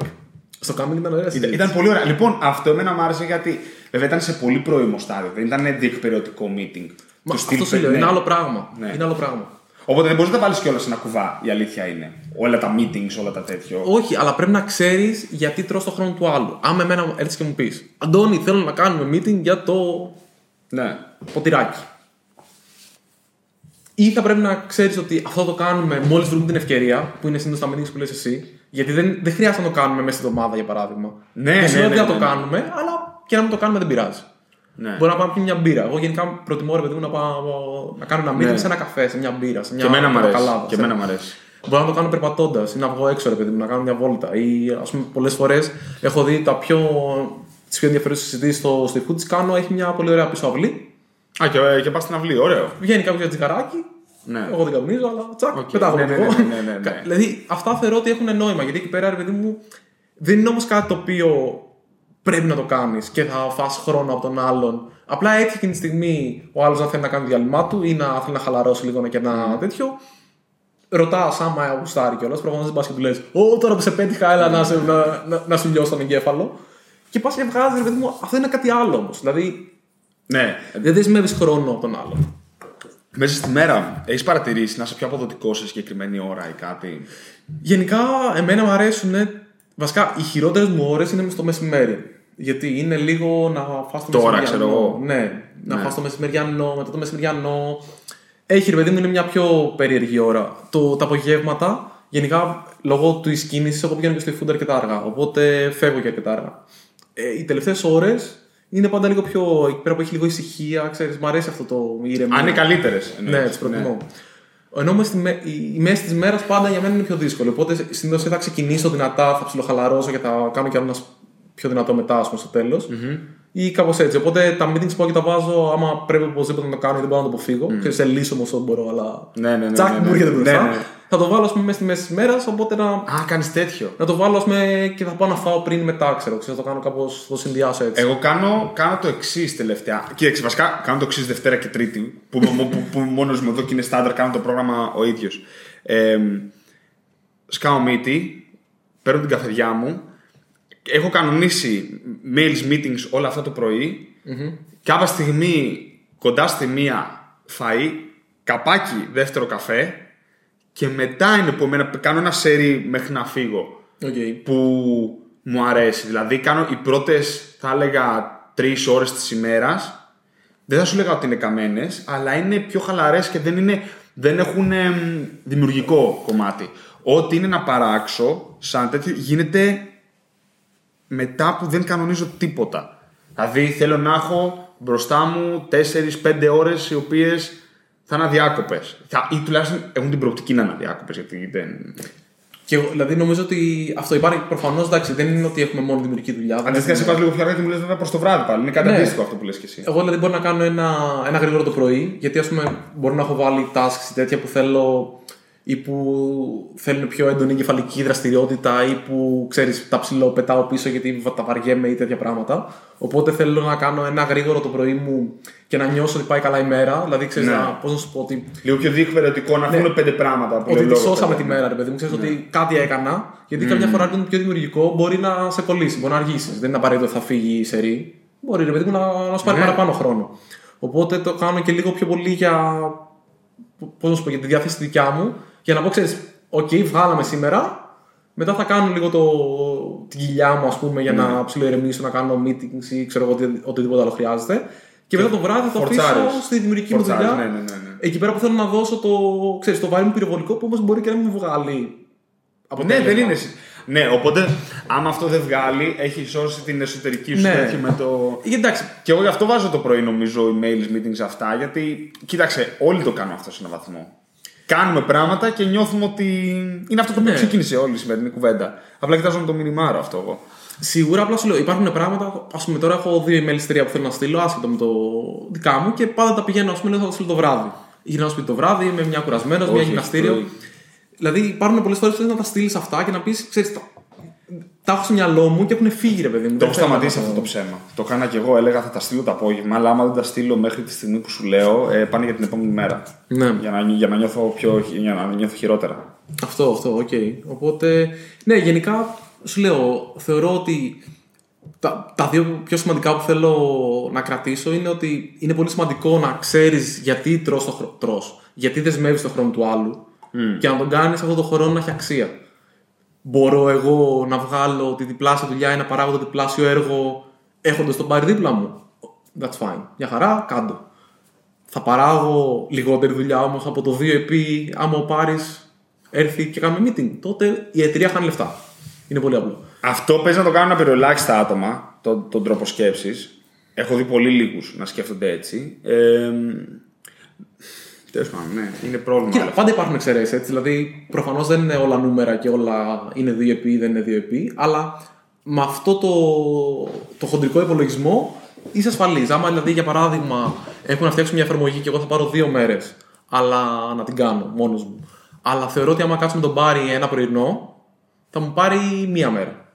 Στο κάμπινγκ ήταν ωραία Ήταν, συζήτηση. ήταν πολύ ωραία. Λοιπόν, αυτό εμένα μου άρεσε γιατί βέβαια ήταν σε πολύ πρώιμο στάδιο. Δεν ήταν διεκπαιρεωτικό meeting. Μα Του στυλ αυτό σου λέω, ναι. είναι άλλο πράγμα. Ναι. Είναι άλλο πράγμα. Οπότε δεν μπορείς να τα βάλεις κιόλας σε ένα κουβά. Η αλήθεια είναι. Όλα τα meetings, όλα τα τέτοιο. Όχι, αλλά πρέπει να ξέρεις γιατί τρως το χρόνο του άλλου. Άμα εμένα έρθεις και μου πεις, Αντώνη, θέλω να κάνουμε meeting για το Ναι. ποτηράκι. Ή θα πρέπει να ξέρεις ότι αυτό το κάνουμε μόλις βρούμε την ευκαιρία, που είναι συνήθως τα meetings που λες εσύ. Γιατί δεν, δεν χρειάζεται να το κάνουμε μέσα στην εβδομάδα, για παράδειγμα. Ναι, δεν ναι, σημαίνει ναι, ότι θα ναι, το ναι. κάνουμε, αλλά και να μην το κάνουμε δεν πειράζει. Ναι. Μπορεί να πάμε πιει μια μπύρα. Εγώ γενικά προτιμώ ρε παιδί μου να, πάω, να κάνω ένα meeting Ναι. σε ένα καφέ, σε μια μπύρα. Σε μια Και εμένα μου αρέσει. πορτοκαλάδα, Και σε- εμένα μου αρέσει. Μπορώ να το κάνω περπατώντας ή να βγω έξω, ρε παιδί μου, να κάνω μια βόλτα. Ή ας πούμε, πολλές φορές έχω δει τα πιο, τις πιο ενδιαφέρουσες συζητήσεις στο, στο food. Τι κάνω, έχει μια πολύ ωραία πίσω αυλή. Α, και, και πας στην αυλή, ωραίο. Βγαίνει κάποιος για τσιγαράκι. Ναι. Εγώ δεν καπνίζω, αλλά τσακ, Οκ. πετάγομαι Ναι, εγώ. ναι, ναι, ναι, ναι, ναι. δηλαδή αυτά θεωρώ ότι έχουν νόημα γιατί εκεί πέρα, ρε παιδί μου, δεν είναι όμως κάτι το οποίο πρέπει να το κάνεις και θα φας χρόνο από τον άλλον. Απλά έτυχε εκείνη τη στιγμή ο άλλος να θέλει να κάνει το διάλειμμα του ή να θέλει να χαλαρώσει λίγο και ένα τέτοιο. Ρωτάς άμα γουστάρει κιόλας. Προφανώς δεν πας και του λες: Ω, τώρα που σε πέτυχα, έλα να, σε, να, να, να σου λιώσω τον εγκέφαλο. Και πας και βγάζεις, ρε παιδί μου, αυτό είναι κάτι άλλο όμως. Δηλαδή, Ναι. δεν δεσμεύεις χρόνο από τον άλλον. Μέσα στη μέρα έχεις παρατηρήσει να είσαι πιο αποδοτικός σε συγκεκριμένη ώρα ή κάτι; Γενικά, εμένα μου αρέσουν. Βασικά, οι χειρότερες μου ώρες είναι στο μεσημέρι. Γιατί είναι λίγο να φας το Τώρα, μεσημεριανό. ξέρω εγώ. Ναι, να Ναι. φας το μεσημεριανό, μετά το μεσημεριανό. Έχει ρε παιδί μου, είναι μια πιο περίεργη ώρα. Το, τα απογεύματα, γενικά λόγω της κίνησης, εγώ πηγαίνω και στο food αρκετά αργά. Οπότε φεύγω και αρκετά αργά. Ε, οι τελευταίες ώρες είναι πάντα λίγο πιο. εκεί πέρα που έχει λίγο ησυχία, ξέρεις, μου αρέσει αυτό το ηρεμία. Αν είναι καλύτερες. Ναι, τις προτιμώ. Ενώ μες στη με- η, η μέση της μέρας πάντα για μένα είναι πιο δύσκολη. Οπότε συνήθως θα ξεκινήσω δυνατά, θα ψιλοχαλαρώσω και θα κάνω κι άλλο ένας πιο δυνατό μετά, ας πούμε, στο τέλος. Ή κάπως έτσι. Οπότε τα meetings που και τα βάζω, άμα πρέπει οπωσδήποτε να το κάνω, γιατί δεν μπορώ να το αποφύγω. Mm. Σε λύσω όμως όσο μπορώ, αλλά. Ναι, ναι, ναι, Τσακ, ναι, μου ναι. έρχεται μπροστά. Ναι, ναι. Θα το βάλω, ας πούμε, μέσα στη μέση της μέρας, οπότε να, Α, κάνεις τέτοιο. να το βάλω, ας πούμε, και θα πάω να φάω πριν ή μετά, ξέρω. ξέρω θα το κάνω κάπως, το συνδυάσω έτσι. Εγώ κάνω, κάνω το εξής τελευταία. Κοίταξε, βασικά κάνω το εξής Δευτέρα και Τρίτη, που, που, που, που μόνος μου εδώ και είναι στάνταρ, κάνω το πρόγραμμα ο ίδιος. Ε, σκάω μύτη, παίρνω την καφεδιά μου, έχω κανονίσει mails, meetings όλα αυτά το πρωί. Κάποια στιγμή κοντά στη μία φαΐ, καπάκι δεύτερο καφέ και μετά είναι που εμένα κάνω ένα σερί μέχρι να φύγω Okay. που μου αρέσει. Δηλαδή, κάνω οι πρώτες, θα έλεγα, τρεις ώρες της ημέρας. Δεν θα σου λέγα ότι είναι καμένες, αλλά είναι πιο χαλαρές και δεν, είναι, δεν έχουν εμ, δημιουργικό κομμάτι. Ό,τι είναι να παράξω, σαν τέτοιο, γίνεται μετά που δεν κανονίζω τίποτα. Δηλαδή, θέλω να έχω μπροστά μου 4-5 ώρες οι οποίες θα είναι αδιάκοπες. Ή τουλάχιστον έχουν την προοπτική να είναι αδιάκοπες, γιατί δεν. Και εγώ, δηλαδή νομίζω ότι αυτό υπάρχει προφανώς. Εντάξει, δεν είναι ότι έχουμε μόνο δημιουργική δουλειά. δεν Αντίστοιχα, σε έχουμε- πας λίγο πιο αργά και μου λες βέβαια προς το βράδυ πάλι. Είναι κάτι Ναι. αντίστοιχο αυτό που λες και εσύ. Εγώ δηλαδή μπορώ να κάνω ένα, ένα γρήγορο το πρωί, γιατί ας πούμε μπορώ να έχω βάλει tasks ή τέτοια που θέλω ή που θέλουν πιο έντονη κεφαλική δραστηριότητα ή που ξέρεις τα ψηλό πετάω πίσω γιατί τα βαριέμαι ή τέτοια πράγματα. Οπότε θέλω να κάνω ένα γρήγορο το πρωί μου και να νιώσω ότι πάει καλά η μέρα. Δηλαδή ξέρεις Ναι. να, πώς να σου πω ότι, Λίγο πιο διεκπαιρεωτικό να βγουν πέντε πράγματα. που ότι λέει τη λόγο, σώσαμε παιδί. τη μέρα, ρε παιδί μου. Ξέρεις ότι κάτι έκανα, γιατί καμιά φορά αν είναι πιο δημιουργικό μπορεί να σε κολλήσει, μπορεί να αργήσεις. Δεν είναι απαραίτητο ότι θα φύγει η σερή. Μπορεί ρε παιδί μου να, να σου πάρει Ναι. παραπάνω χρόνο. Οπότε το κάνω και λίγο πιο πολύ για. Πώς να σου πω, για τη διάθεση τη δικιά μου. Για να πω, ξέρεις, οκ, βγάλαμε σήμερα. Μετά θα κάνω λίγο το, την κοιλιά μου, ας πούμε, για Ναι. να ψιλοηρεμήσω, να κάνω meetings ή ξέρω εγώ οτι- οτιδήποτε άλλο χρειάζεται. Και μετά το βράδυ θα το αφήσω Φορτσάρεις. στη δημιουργική μου Φορτσάρεις, δουλειά. ναι, ναι, ναι, ναι. Εκεί πέρα που θέλω να δώσω το, ξέρεις, το βαρύ μου πυροβολικό που όμως μπορεί και να μην μου βγάλει. Ναι, αποτέλεσμα. δεν είναι. συ- Ναι, οπότε άμα αυτό δεν βγάλει, έχει σώσει την εσωτερική σου Ναι. τέτοιο με το. Ε, Εντάξει, Και εγώ γι' αυτό βάζω το πρωί νομίζω emails, meetings αυτά, γιατί κοίταξε, όλοι το κάνουμε αυτό σε έναν βαθμό. Κάνουμε πράγματα και νιώθουμε ότι είναι αυτό το οποίο Ναι. ξεκίνησε όλη η σημερινή κουβέντα. Απλά κοιτάζω με το μηνυμάρο αυτό εγώ. Σίγουρα, απλά σου λέω, υπάρχουν πράγματα. Α πούμε, τώρα έχω δύο email τρία που θέλω να στείλω, άσχετο με το δικά μου και πάντα τα πηγαίνω, ας πούμε, λέω, θα τα στείλω το βράδυ. Γυρνάω σπίτι το βράδυ, είμαι μια κουρασμένος, μια Όχι, γυμναστήριο. πρωί. Δηλαδή, υπάρχουν πολλές φορές που θες να τα στείλεις αυτά και να πεις, ξέρεις, τα, τα έχω στο μυαλό μου και έχουν φύγει, ρε παιδί μου. Το Δεν έχω θέλω να σταματήσει τα- αυτό το ψέμα. Το κάνα και εγώ, έλεγα θα τα στείλω το απόγευμα, αλλά άμα δεν τα στείλω μέχρι τη στιγμή που σου λέω, ε, πάνε για την επόμενη μέρα. Ναι. Για να, για να, νιώθω, πιο, για να νιώθω χειρότερα. Αυτό, αυτό, οκ. Οπότε, ναι, γενικά σου λέω, θεωρώ ότι τα, τα δύο πιο σημαντικά που θέλω να κρατήσω είναι ότι είναι πολύ σημαντικό να ξέρεις γιατί τρως το χρο... τρως, γιατί δεσμεύεις το χρόνο του άλλου και να τον κάνεις αυτό το χρόνο να έχει αξία. Μπορώ εγώ να βγάλω τη διπλάσια δουλειά ή να παράγω το διπλάσιο έργο έχοντας τον πάρει δίπλα μου. That's fine. Μια χαρά, κάντο. Θα παράγω λιγότερη δουλειά όμως από το 2 επί άμα ο Πάρης έρθει και κάνουμε meeting. Τότε η εταιρεία χάνει λεφτά. Είναι πολύ απλό. Αυτό παίζει να το κάνουν απειροελάχιστα άτομα, τον, τον τρόπο σκέψης. Έχω δει πολύ λίγους να σκέφτονται έτσι. Ε, Τέλος πάντων, ναι, είναι πρόβλημα. Κοίτα, όλο πάντα υπάρχουν εξαιρέσεις έτσι. Δηλαδή, προφανώς δεν είναι όλα νούμερα και όλα είναι 2 επί ή δεν είναι 2 επί. Αλλά με αυτό το, το χοντρικό υπολογισμό είσαι ασφαλής. Άμα δηλαδή, για παράδειγμα, έχουν να φτιάξουν μια εφαρμογή και εγώ θα πάρω δύο μέρες, αλλά να την κάνω μόνος μου. Αλλά θεωρώ ότι άμα κάτσουμε τον πάρει ένα πρωινό, θα μου πάρει μία μέρα.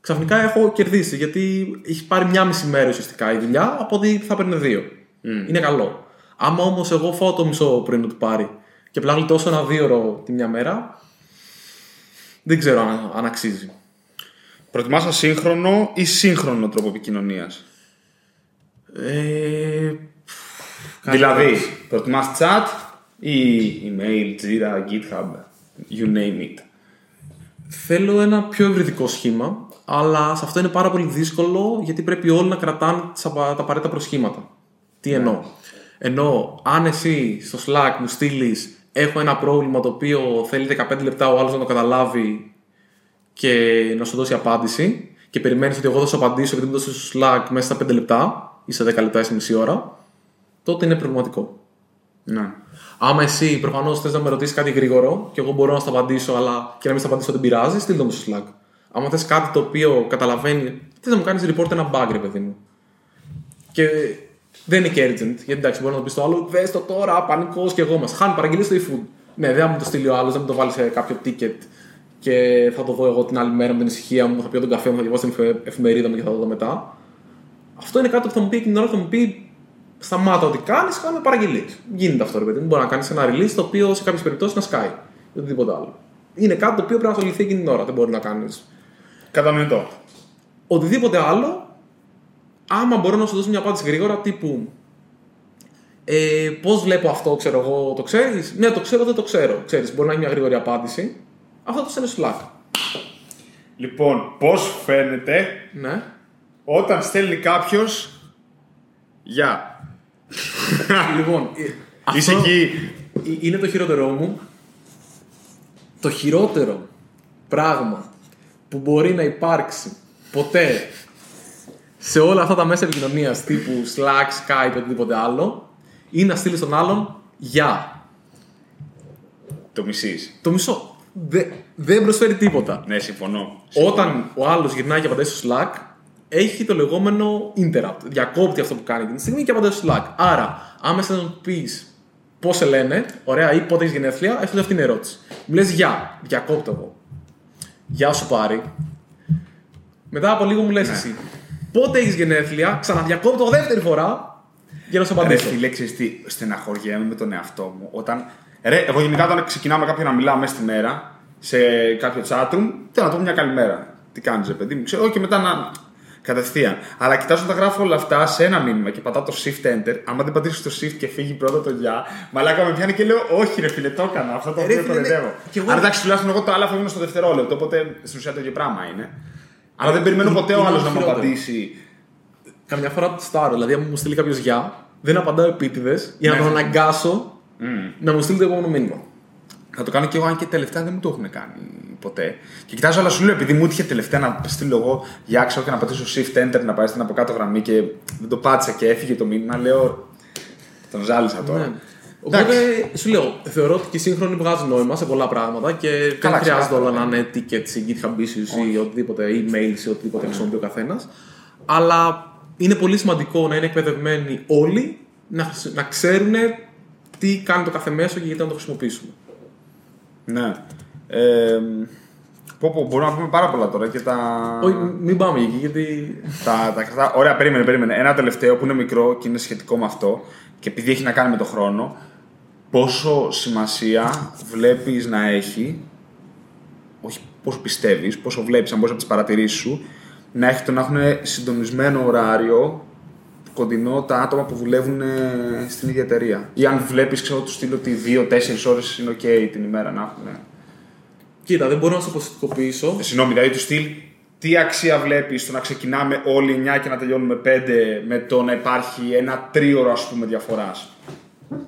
Ξαφνικά έχω κερδίσει γιατί έχει πάρει μία μισή μέρα ουσιαστικά η δουλειά από ότι θα παίρνει δύο. Είναι καλό. Άμα όμως εγώ φάω το μισό πρωινό του πάρει και απλά γλιτώσω ένα δύο ώρο τη μια μέρα, δεν ξέρω αν, αν αξίζει. Προτιμάς ασύγχρονο ή σύγχρονο τρόπο επικοινωνίας; Ε, Δηλαδή, προτιμάς chat ή email, Jira, GitHub, you name it; Θέλω ένα πιο ευρυδικό σχήμα, αλλά σε αυτό είναι πάρα πολύ δύσκολο γιατί πρέπει όλοι να κρατάνε τις απα- τα απαραίτητα προσχήματα. Τι εννοώ. Ενώ αν εσύ στο Slack μου στείλεις έχω ένα πρόβλημα το οποίο θέλει 15 λεπτά ο άλλος να το καταλάβει και να σου δώσει απάντηση και περιμένεις ότι εγώ θα σου απαντήσω επειδή μου δώσει στο Slack μέσα στα 5 λεπτά ή σε 10 λεπτά ή σε μισή ώρα, τότε είναι προβληματικό. Ναι. Άμα εσύ προφανώς θες να με ρωτήσεις κάτι γρήγορο και εγώ μπορώ να σου απαντήσω, αλλά και να μην σου απαντήσω δεν πειράζει, στείλ το μου στο Slack. Άμα θες κάτι το οποίο καταλαβαίνει, θες να μου κάνεις report ένα bug, ρε παιδί μου. Και δεν είναι και urgent, γιατί εντάξει, μπορεί να το πεις στο άλλο, δες το τώρα, πανικός και εγώ μας. Χάνει παραγγελία στο eFood. Ναι, δεν θα μου το στείλει ο άλλος, δεν μου το βάλει σε κάποιο ticket και θα το δω εγώ την άλλη μέρα με την ησυχία μου, θα πιω τον καφέ μου, θα διαβάσω την εφε- εφημερίδα μου και θα το δω μετά. Αυτό είναι κάτι που θα μου πει εκείνη την ώρα, θα μου πει σταμάτα ό,τι κάνεις, κάνε παραγγελίες. Γίνεται αυτό, ρε παιδί μου. Μπορεί να κάνεις ένα release το οποίο σε κάποιες περιπτώσεις να σκάει ή οτιδήποτε άλλο. Είναι κάτι το οποίο πρέπει να ασχοληθεί εκείνη την ώρα. Δεν μπορεί να κάνεις Κατανοητό. οτιδήποτε άλλο. Άμα μπορώ να σου δώσω μια απάντηση γρήγορα, τύπου ε, Πώς βλέπω αυτό, ξέρω εγώ, το ξέρεις; Ναι, το ξέρω, δεν το ξέρω. Ξέρεις, μπορεί να έχει μια γρήγορη απάντηση. Αυτό το στέλνεις στο Slack. Λοιπόν, πώς φαίνεται Ναι. όταν στέλνει κάποιος. Γεια. λοιπόν, ε, Είσαι αυτό- εκεί. Ε, Είναι το χειρότερό μου. Το χειρότερο πράγμα που μπορεί να υπάρξει ποτέ σε όλα αυτά τα μέσα επικοινωνίας τύπου Slack, Skype, οτιδήποτε άλλο, είναι να στείλεις στον άλλον Γεια. Το μισείς. Το μισό. Δε- δεν προσφέρει τίποτα. Ναι, συμφωνώ. Όταν ο άλλος γυρνάει και απαντάει στο Slack, έχει το λεγόμενο interrupt. Διακόπτει αυτό που κάνει εκείνη τη στιγμή και απαντάει στο Slack. Άρα, άμεσα να του πεις πώς σε λένε, ωραία, ή πότε έχεις γενέθλια, έχει αυτή την ερώτηση. Μου λες γεια, διακόπτω εγώ. Γεια σου πάρει. Μετά από λίγο μου λες εσύ. Πότε έχεις γενέθλια, ξαναδιακόπτω δεύτερη φορά για να σου Ρε απαντήσω. φίλε, ξέρεις τι, στεναχωριέμαι με τον εαυτό μου. Όταν, ρε, εγώ γενικά όταν ξεκινάω με κάποιον να μιλάω μέσα στη μέρα, σε κάποιο chatroom, θέλω να του πω μια καλημέρα. Τι κάνεις ρε παιδί μου, ξέρω, και μετά να... Κατευθείαν. Αλλά κοιτάζω να τα γράφω όλα αυτά σε ένα μήνυμα και πατάω το shift enter. Άμα δεν πατήσω το shift και φύγει πρώτα το γεια, μαλάκα με πιάνει και λέω: Όχι, ρε φίλε, το έκανα. Αυτό το Ρε, οποίο φίλε, ναι. κοροϊδεύω. Κι εγώ- Αλλά εντάξει, τουλάχιστον εγώ το άλλο θα γίνω στο δευτερόλεπτο. Οπότε στην ουσία το ίδιο πράγμα είναι. Αλλά δεν περιμένω είναι- ποτέ ο είναι άλλος να μου χειρότερο. απαντήσει. Καμιά φορά το στάρω. Δηλαδή, αν μου στείλει κάποιος γεια, δεν απαντάω επίτηδες για να Ναι. τον αναγκάσω να μου στείλει το επόμενο μήνυμα. Θα το κάνω και εγώ, αν και τελευταία δεν μου το έχουν κάνει ποτέ. Και κοιτάζω, αλλά σου λέω, επειδή μου έτυχε τελευταία να στείλω εγώ για άξιο και να πατήσω shift enter να πάει στην από κάτω γραμμή και δεν το πάτησα και έφυγε το μήνυμα, λέω. Τον ζάλισα τώρα. Ναι. Οπότε σου λέω, θεωρώ ότι και οι σύγχρονοι βγάζουν νόημα σε πολλά πράγματα και Καλά, δεν χρειάζεται ξεκάθαρα, όλα να είναι tickets ή GitHub issues ή οτιδήποτε, emails ή οτιδήποτε χρησιμοποιεί ο καθένας. Αλλά είναι πολύ σημαντικό να είναι εκπαιδευμένοι όλοι να, χρησι- να ξέρουν τι κάνει το κάθε μέσο και γιατί να το χρησιμοποιήσουμε. Ναι. Ε, πω, πω, μπορούμε να πούμε πάρα πολλά τώρα και τα. Όχι, μην πάμε εκεί γιατί. τα, τα κρατά. Ωραία, περίμενε, περίμενε. Ένα τελευταίο που είναι μικρό και είναι σχετικό με αυτό και επειδή έχει να κάνει με το χρόνο, πόσο σημασία βλέπεις να έχει, όχι πόσο πιστεύεις, πόσο βλέπεις, αν μπορείς από τις παρατηρήσεις σου, να έχει το να έχουν συντονισμένο ωράριο κοντινό τα άτομα που δουλεύουν ε, στην ίδια εταιρεία. Ή αν βλέπεις, ξέρω, του στείλω ότι 2-4 ώρες είναι ok την ημέρα να έχουν. Κοίτα, δεν μπορώ να σου αποστικοποιήσω. Ε, Συγγνώμη, δηλαδή του στυλ, τι αξία βλέπεις στο να ξεκινάμε όλοι 9 και να τελειώνουμε 5 με το να υπάρχει ένα τρίωρο ας πούμε διαφοράς;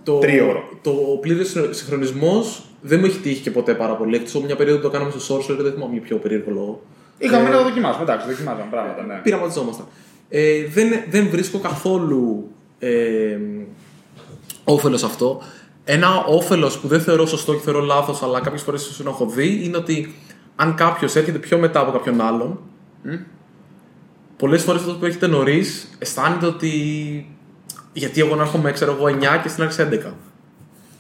Το, Τρίωρο. το πλήρη συγχρονισμός δεν μου έχει τύχει και ποτέ πάρα πολύ. Εκτός από μια περίοδο που το κάναμε στο Sorcerer, δεν θυμάμαι για ποιο περίεργο λόγο. Είχαμε να το δοκιμάσουμε, εντάξει, δοκιμάζαμε πράγματα, ναι. Πειραματιζόμασταν. Ε, δεν, δεν βρίσκω καθόλου ε, όφελος αυτό. Ένα όφελος που δεν θεωρώ σωστό και θεωρώ λάθος, αλλά κάποιες φορές ίσως να έχω δει, είναι ότι αν κάποιος έρχεται πιο μετά από κάποιον άλλον, πολλές φορές αυτό που έρχεται νωρίς αισθάνεται ότι. Γιατί εγώ να έρχομαι, ξέρω εγώ, 9 και στην άρχισε 11.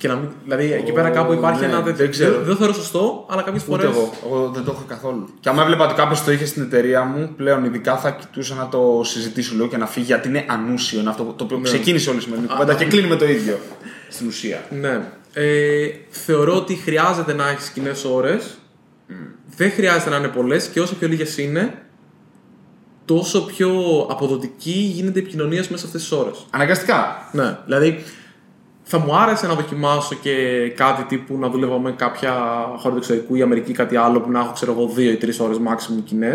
Και να μην, δηλαδή εκεί πέρα κάπου υπάρχει ναι, ένα δεν τέτοιο. ξέρω. Δεν, δεν θεωρώ σωστό, αλλά κάποιες φορέ. Ούτε εγώ. Εγώ δεν το έχω καθόλου. Και άμα έβλεπα ότι κάποιος το είχε στην εταιρεία μου, πλέον ειδικά θα κοιτούσα να το συζητήσω λίγο και να φύγει γιατί είναι ανούσιο. Είναι αυτό το οποίο ξεκίνησε όλη η σημερινή κουβέντα και κλείνει με το ίδιο. Στην ουσία. Ναι. Ε, θεωρώ ότι χρειάζεται να έχεις κοινές ώρες. Δεν χρειάζεται να είναι πολλές και όσο πιο λίγες είναι, τόσο πιο αποδοτική γίνεται η επικοινωνία σου μέσα σε αυτές τις ώρες. Αναγκαστικά. Ναι. Δηλαδή, θα μου άρεσε να δοκιμάσω και κάτι τύπου να δουλεύω με κάποια χώρα του εξωτερικού ή Αμερική ή κάτι άλλο που να έχω ξέρω εγώ δύο ή τρεις ώρες maximum κοινέ.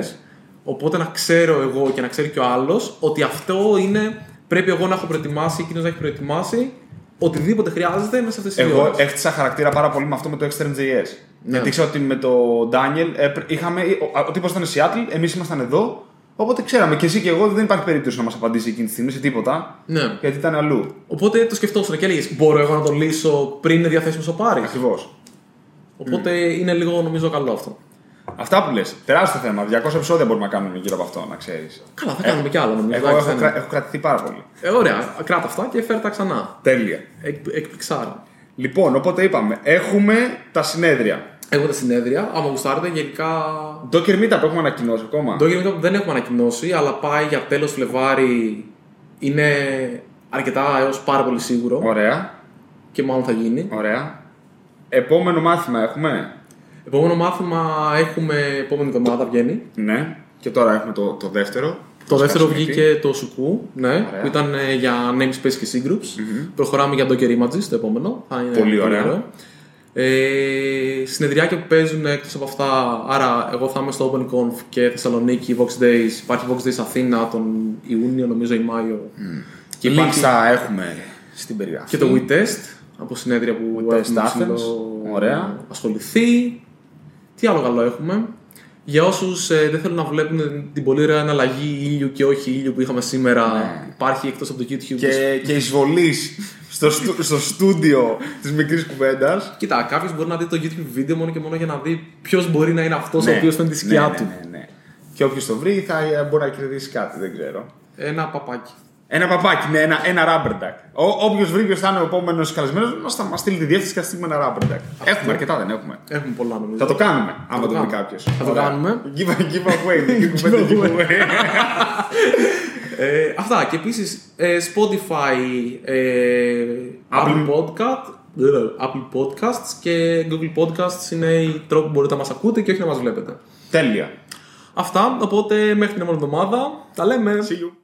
Οπότε να ξέρω εγώ και να ξέρει και ο άλλος ότι αυτό είναι. Πρέπει εγώ να έχω προετοιμάσει, εκείνος να έχει προετοιμάσει οτιδήποτε χρειάζεται μέσα σε αυτές τις Εγώ ώρες. έχτισα χαρακτήρα πάρα πολύ με αυτό με το Extern.js. Ναι. Γιατί ξέρω ότι με το Daniel ε, πρ- είχαμε. Ο, ο τύπος ήταν Seattle, εμείς ήμασταν εδώ. Οπότε ξέραμε και εσύ και εγώ δεν υπάρχει περίπτωση να μας απαντήσει εκείνη τη στιγμή σε τίποτα. Ναι. Γιατί ήταν αλλού. Οπότε το σκεφτόσουν και έλεγες: Μπορώ εγώ να το λύσω πριν είναι διαθέσιμο ο Πάρη. Ακριβώς. Οπότε είναι λίγο νομίζω καλό αυτό. Αυτά που λες. Τεράστιο θέμα. 200 επεισόδια μπορούμε να κάνουμε γύρω από αυτό, να ξέρεις. Καλά, θα κάνουμε κι άλλο νομίζω. Εγώ εντάξει, έχω, δεν- κρα- έχω κρατηθεί πάρα πολύ. Ε, ωραία, κράτα αυτά και φέρ τα ξανά. Τέλεια. Εκ, εκπληξάρα. Λοιπόν, οπότε είπαμε, έχουμε τα συνέδρια. Έχω τα συνέδρια, άμα γουστάρετε, γενικά. Docker Meetup έχουμε ανακοινώσει ακόμα. Το Meetup δεν έχουμε ανακοινώσει, αλλά πάει για τέλος Φλεβάρι. Είναι αρκετά έως πάρα πολύ σίγουρο Ωραία. και μάλλον θα γίνει. Ωραία. Επόμενο μάθημα έχουμε; Επόμενο μάθημα έχουμε επόμενη εβδομάδα βγαίνει. Ναι. Και τώρα έχουμε το, το δεύτερο. Το δεύτερο Σκάσουμε βγήκε το Σουκού, ναι, Ωραία. που ήταν ε, για namespace και C-groups. Προχωράμε για Docker Images το επόμενο. Θα είναι Πολύ ωραία. Ε, συνεδριάκια που παίζουν εκτός από αυτά, άρα εγώ θα είμαι στο OpenConf και Θεσσαλονίκη, Vox Days. Υπάρχει Vox Days Αθήνα τον Ιούνιο, νομίζω ή Μάιο. Και Links υπάρχει θα έχουμε στην περιγραφή. και το WeTest από συνέδρια που WeTest έχουμε Athens. ψηλό Ωραία. ασχοληθεί. Τι άλλο καλό έχουμε. Για όσους δεν θέλουν να βλέπουν την πολύ ωραία αναλλαγή ήλιου και όχι ήλιου που είχαμε σήμερα, υπάρχει εκτός από το YouTube. Ναι. Και, και εισβολής στο, στου- στο στούντιο της μικρής κουβέντας. Κοίτα, κάποιος μπορεί να δει το YouTube βίντεο μόνο και μόνο για να δει ποιος μπορεί να είναι αυτός ο οποίος φέρνει τη σκιά ναι, του. Ναι, ναι, ναι. Και όποιος το βρει θα ε, μπορεί να κερδίσει κάτι, δεν ξέρω. Ένα παπάκι. Ένα παπάκι, ναι, ένα, ένα rubber duck. Όποιος βρει ποιος θα είναι ο επόμενος καλεσμένος, μας θα μας στείλει τη διεύθυνση και θα στείλουμε ένα rubber duck. Έχουμε αρκετά, δεν έχουμε. Έχουμε πολλά νομίζω. Θα το κάνουμε, άμα το, βρει κάνουμε. κάποιος. Θα το κάνουμε. Give, give away, μικρή κουβέντα giveaway. Ε, αυτά και επίσης Spotify, ε, Apple Apple- Podcast. ε, Apple Podcasts και Google Podcasts είναι οι τρόποι που μπορείτε να μας ακούτε και όχι να μας βλέπετε. Τέλεια. Αυτά, οπότε μέχρι την επόμενη εβδομάδα τα λέμε. See you.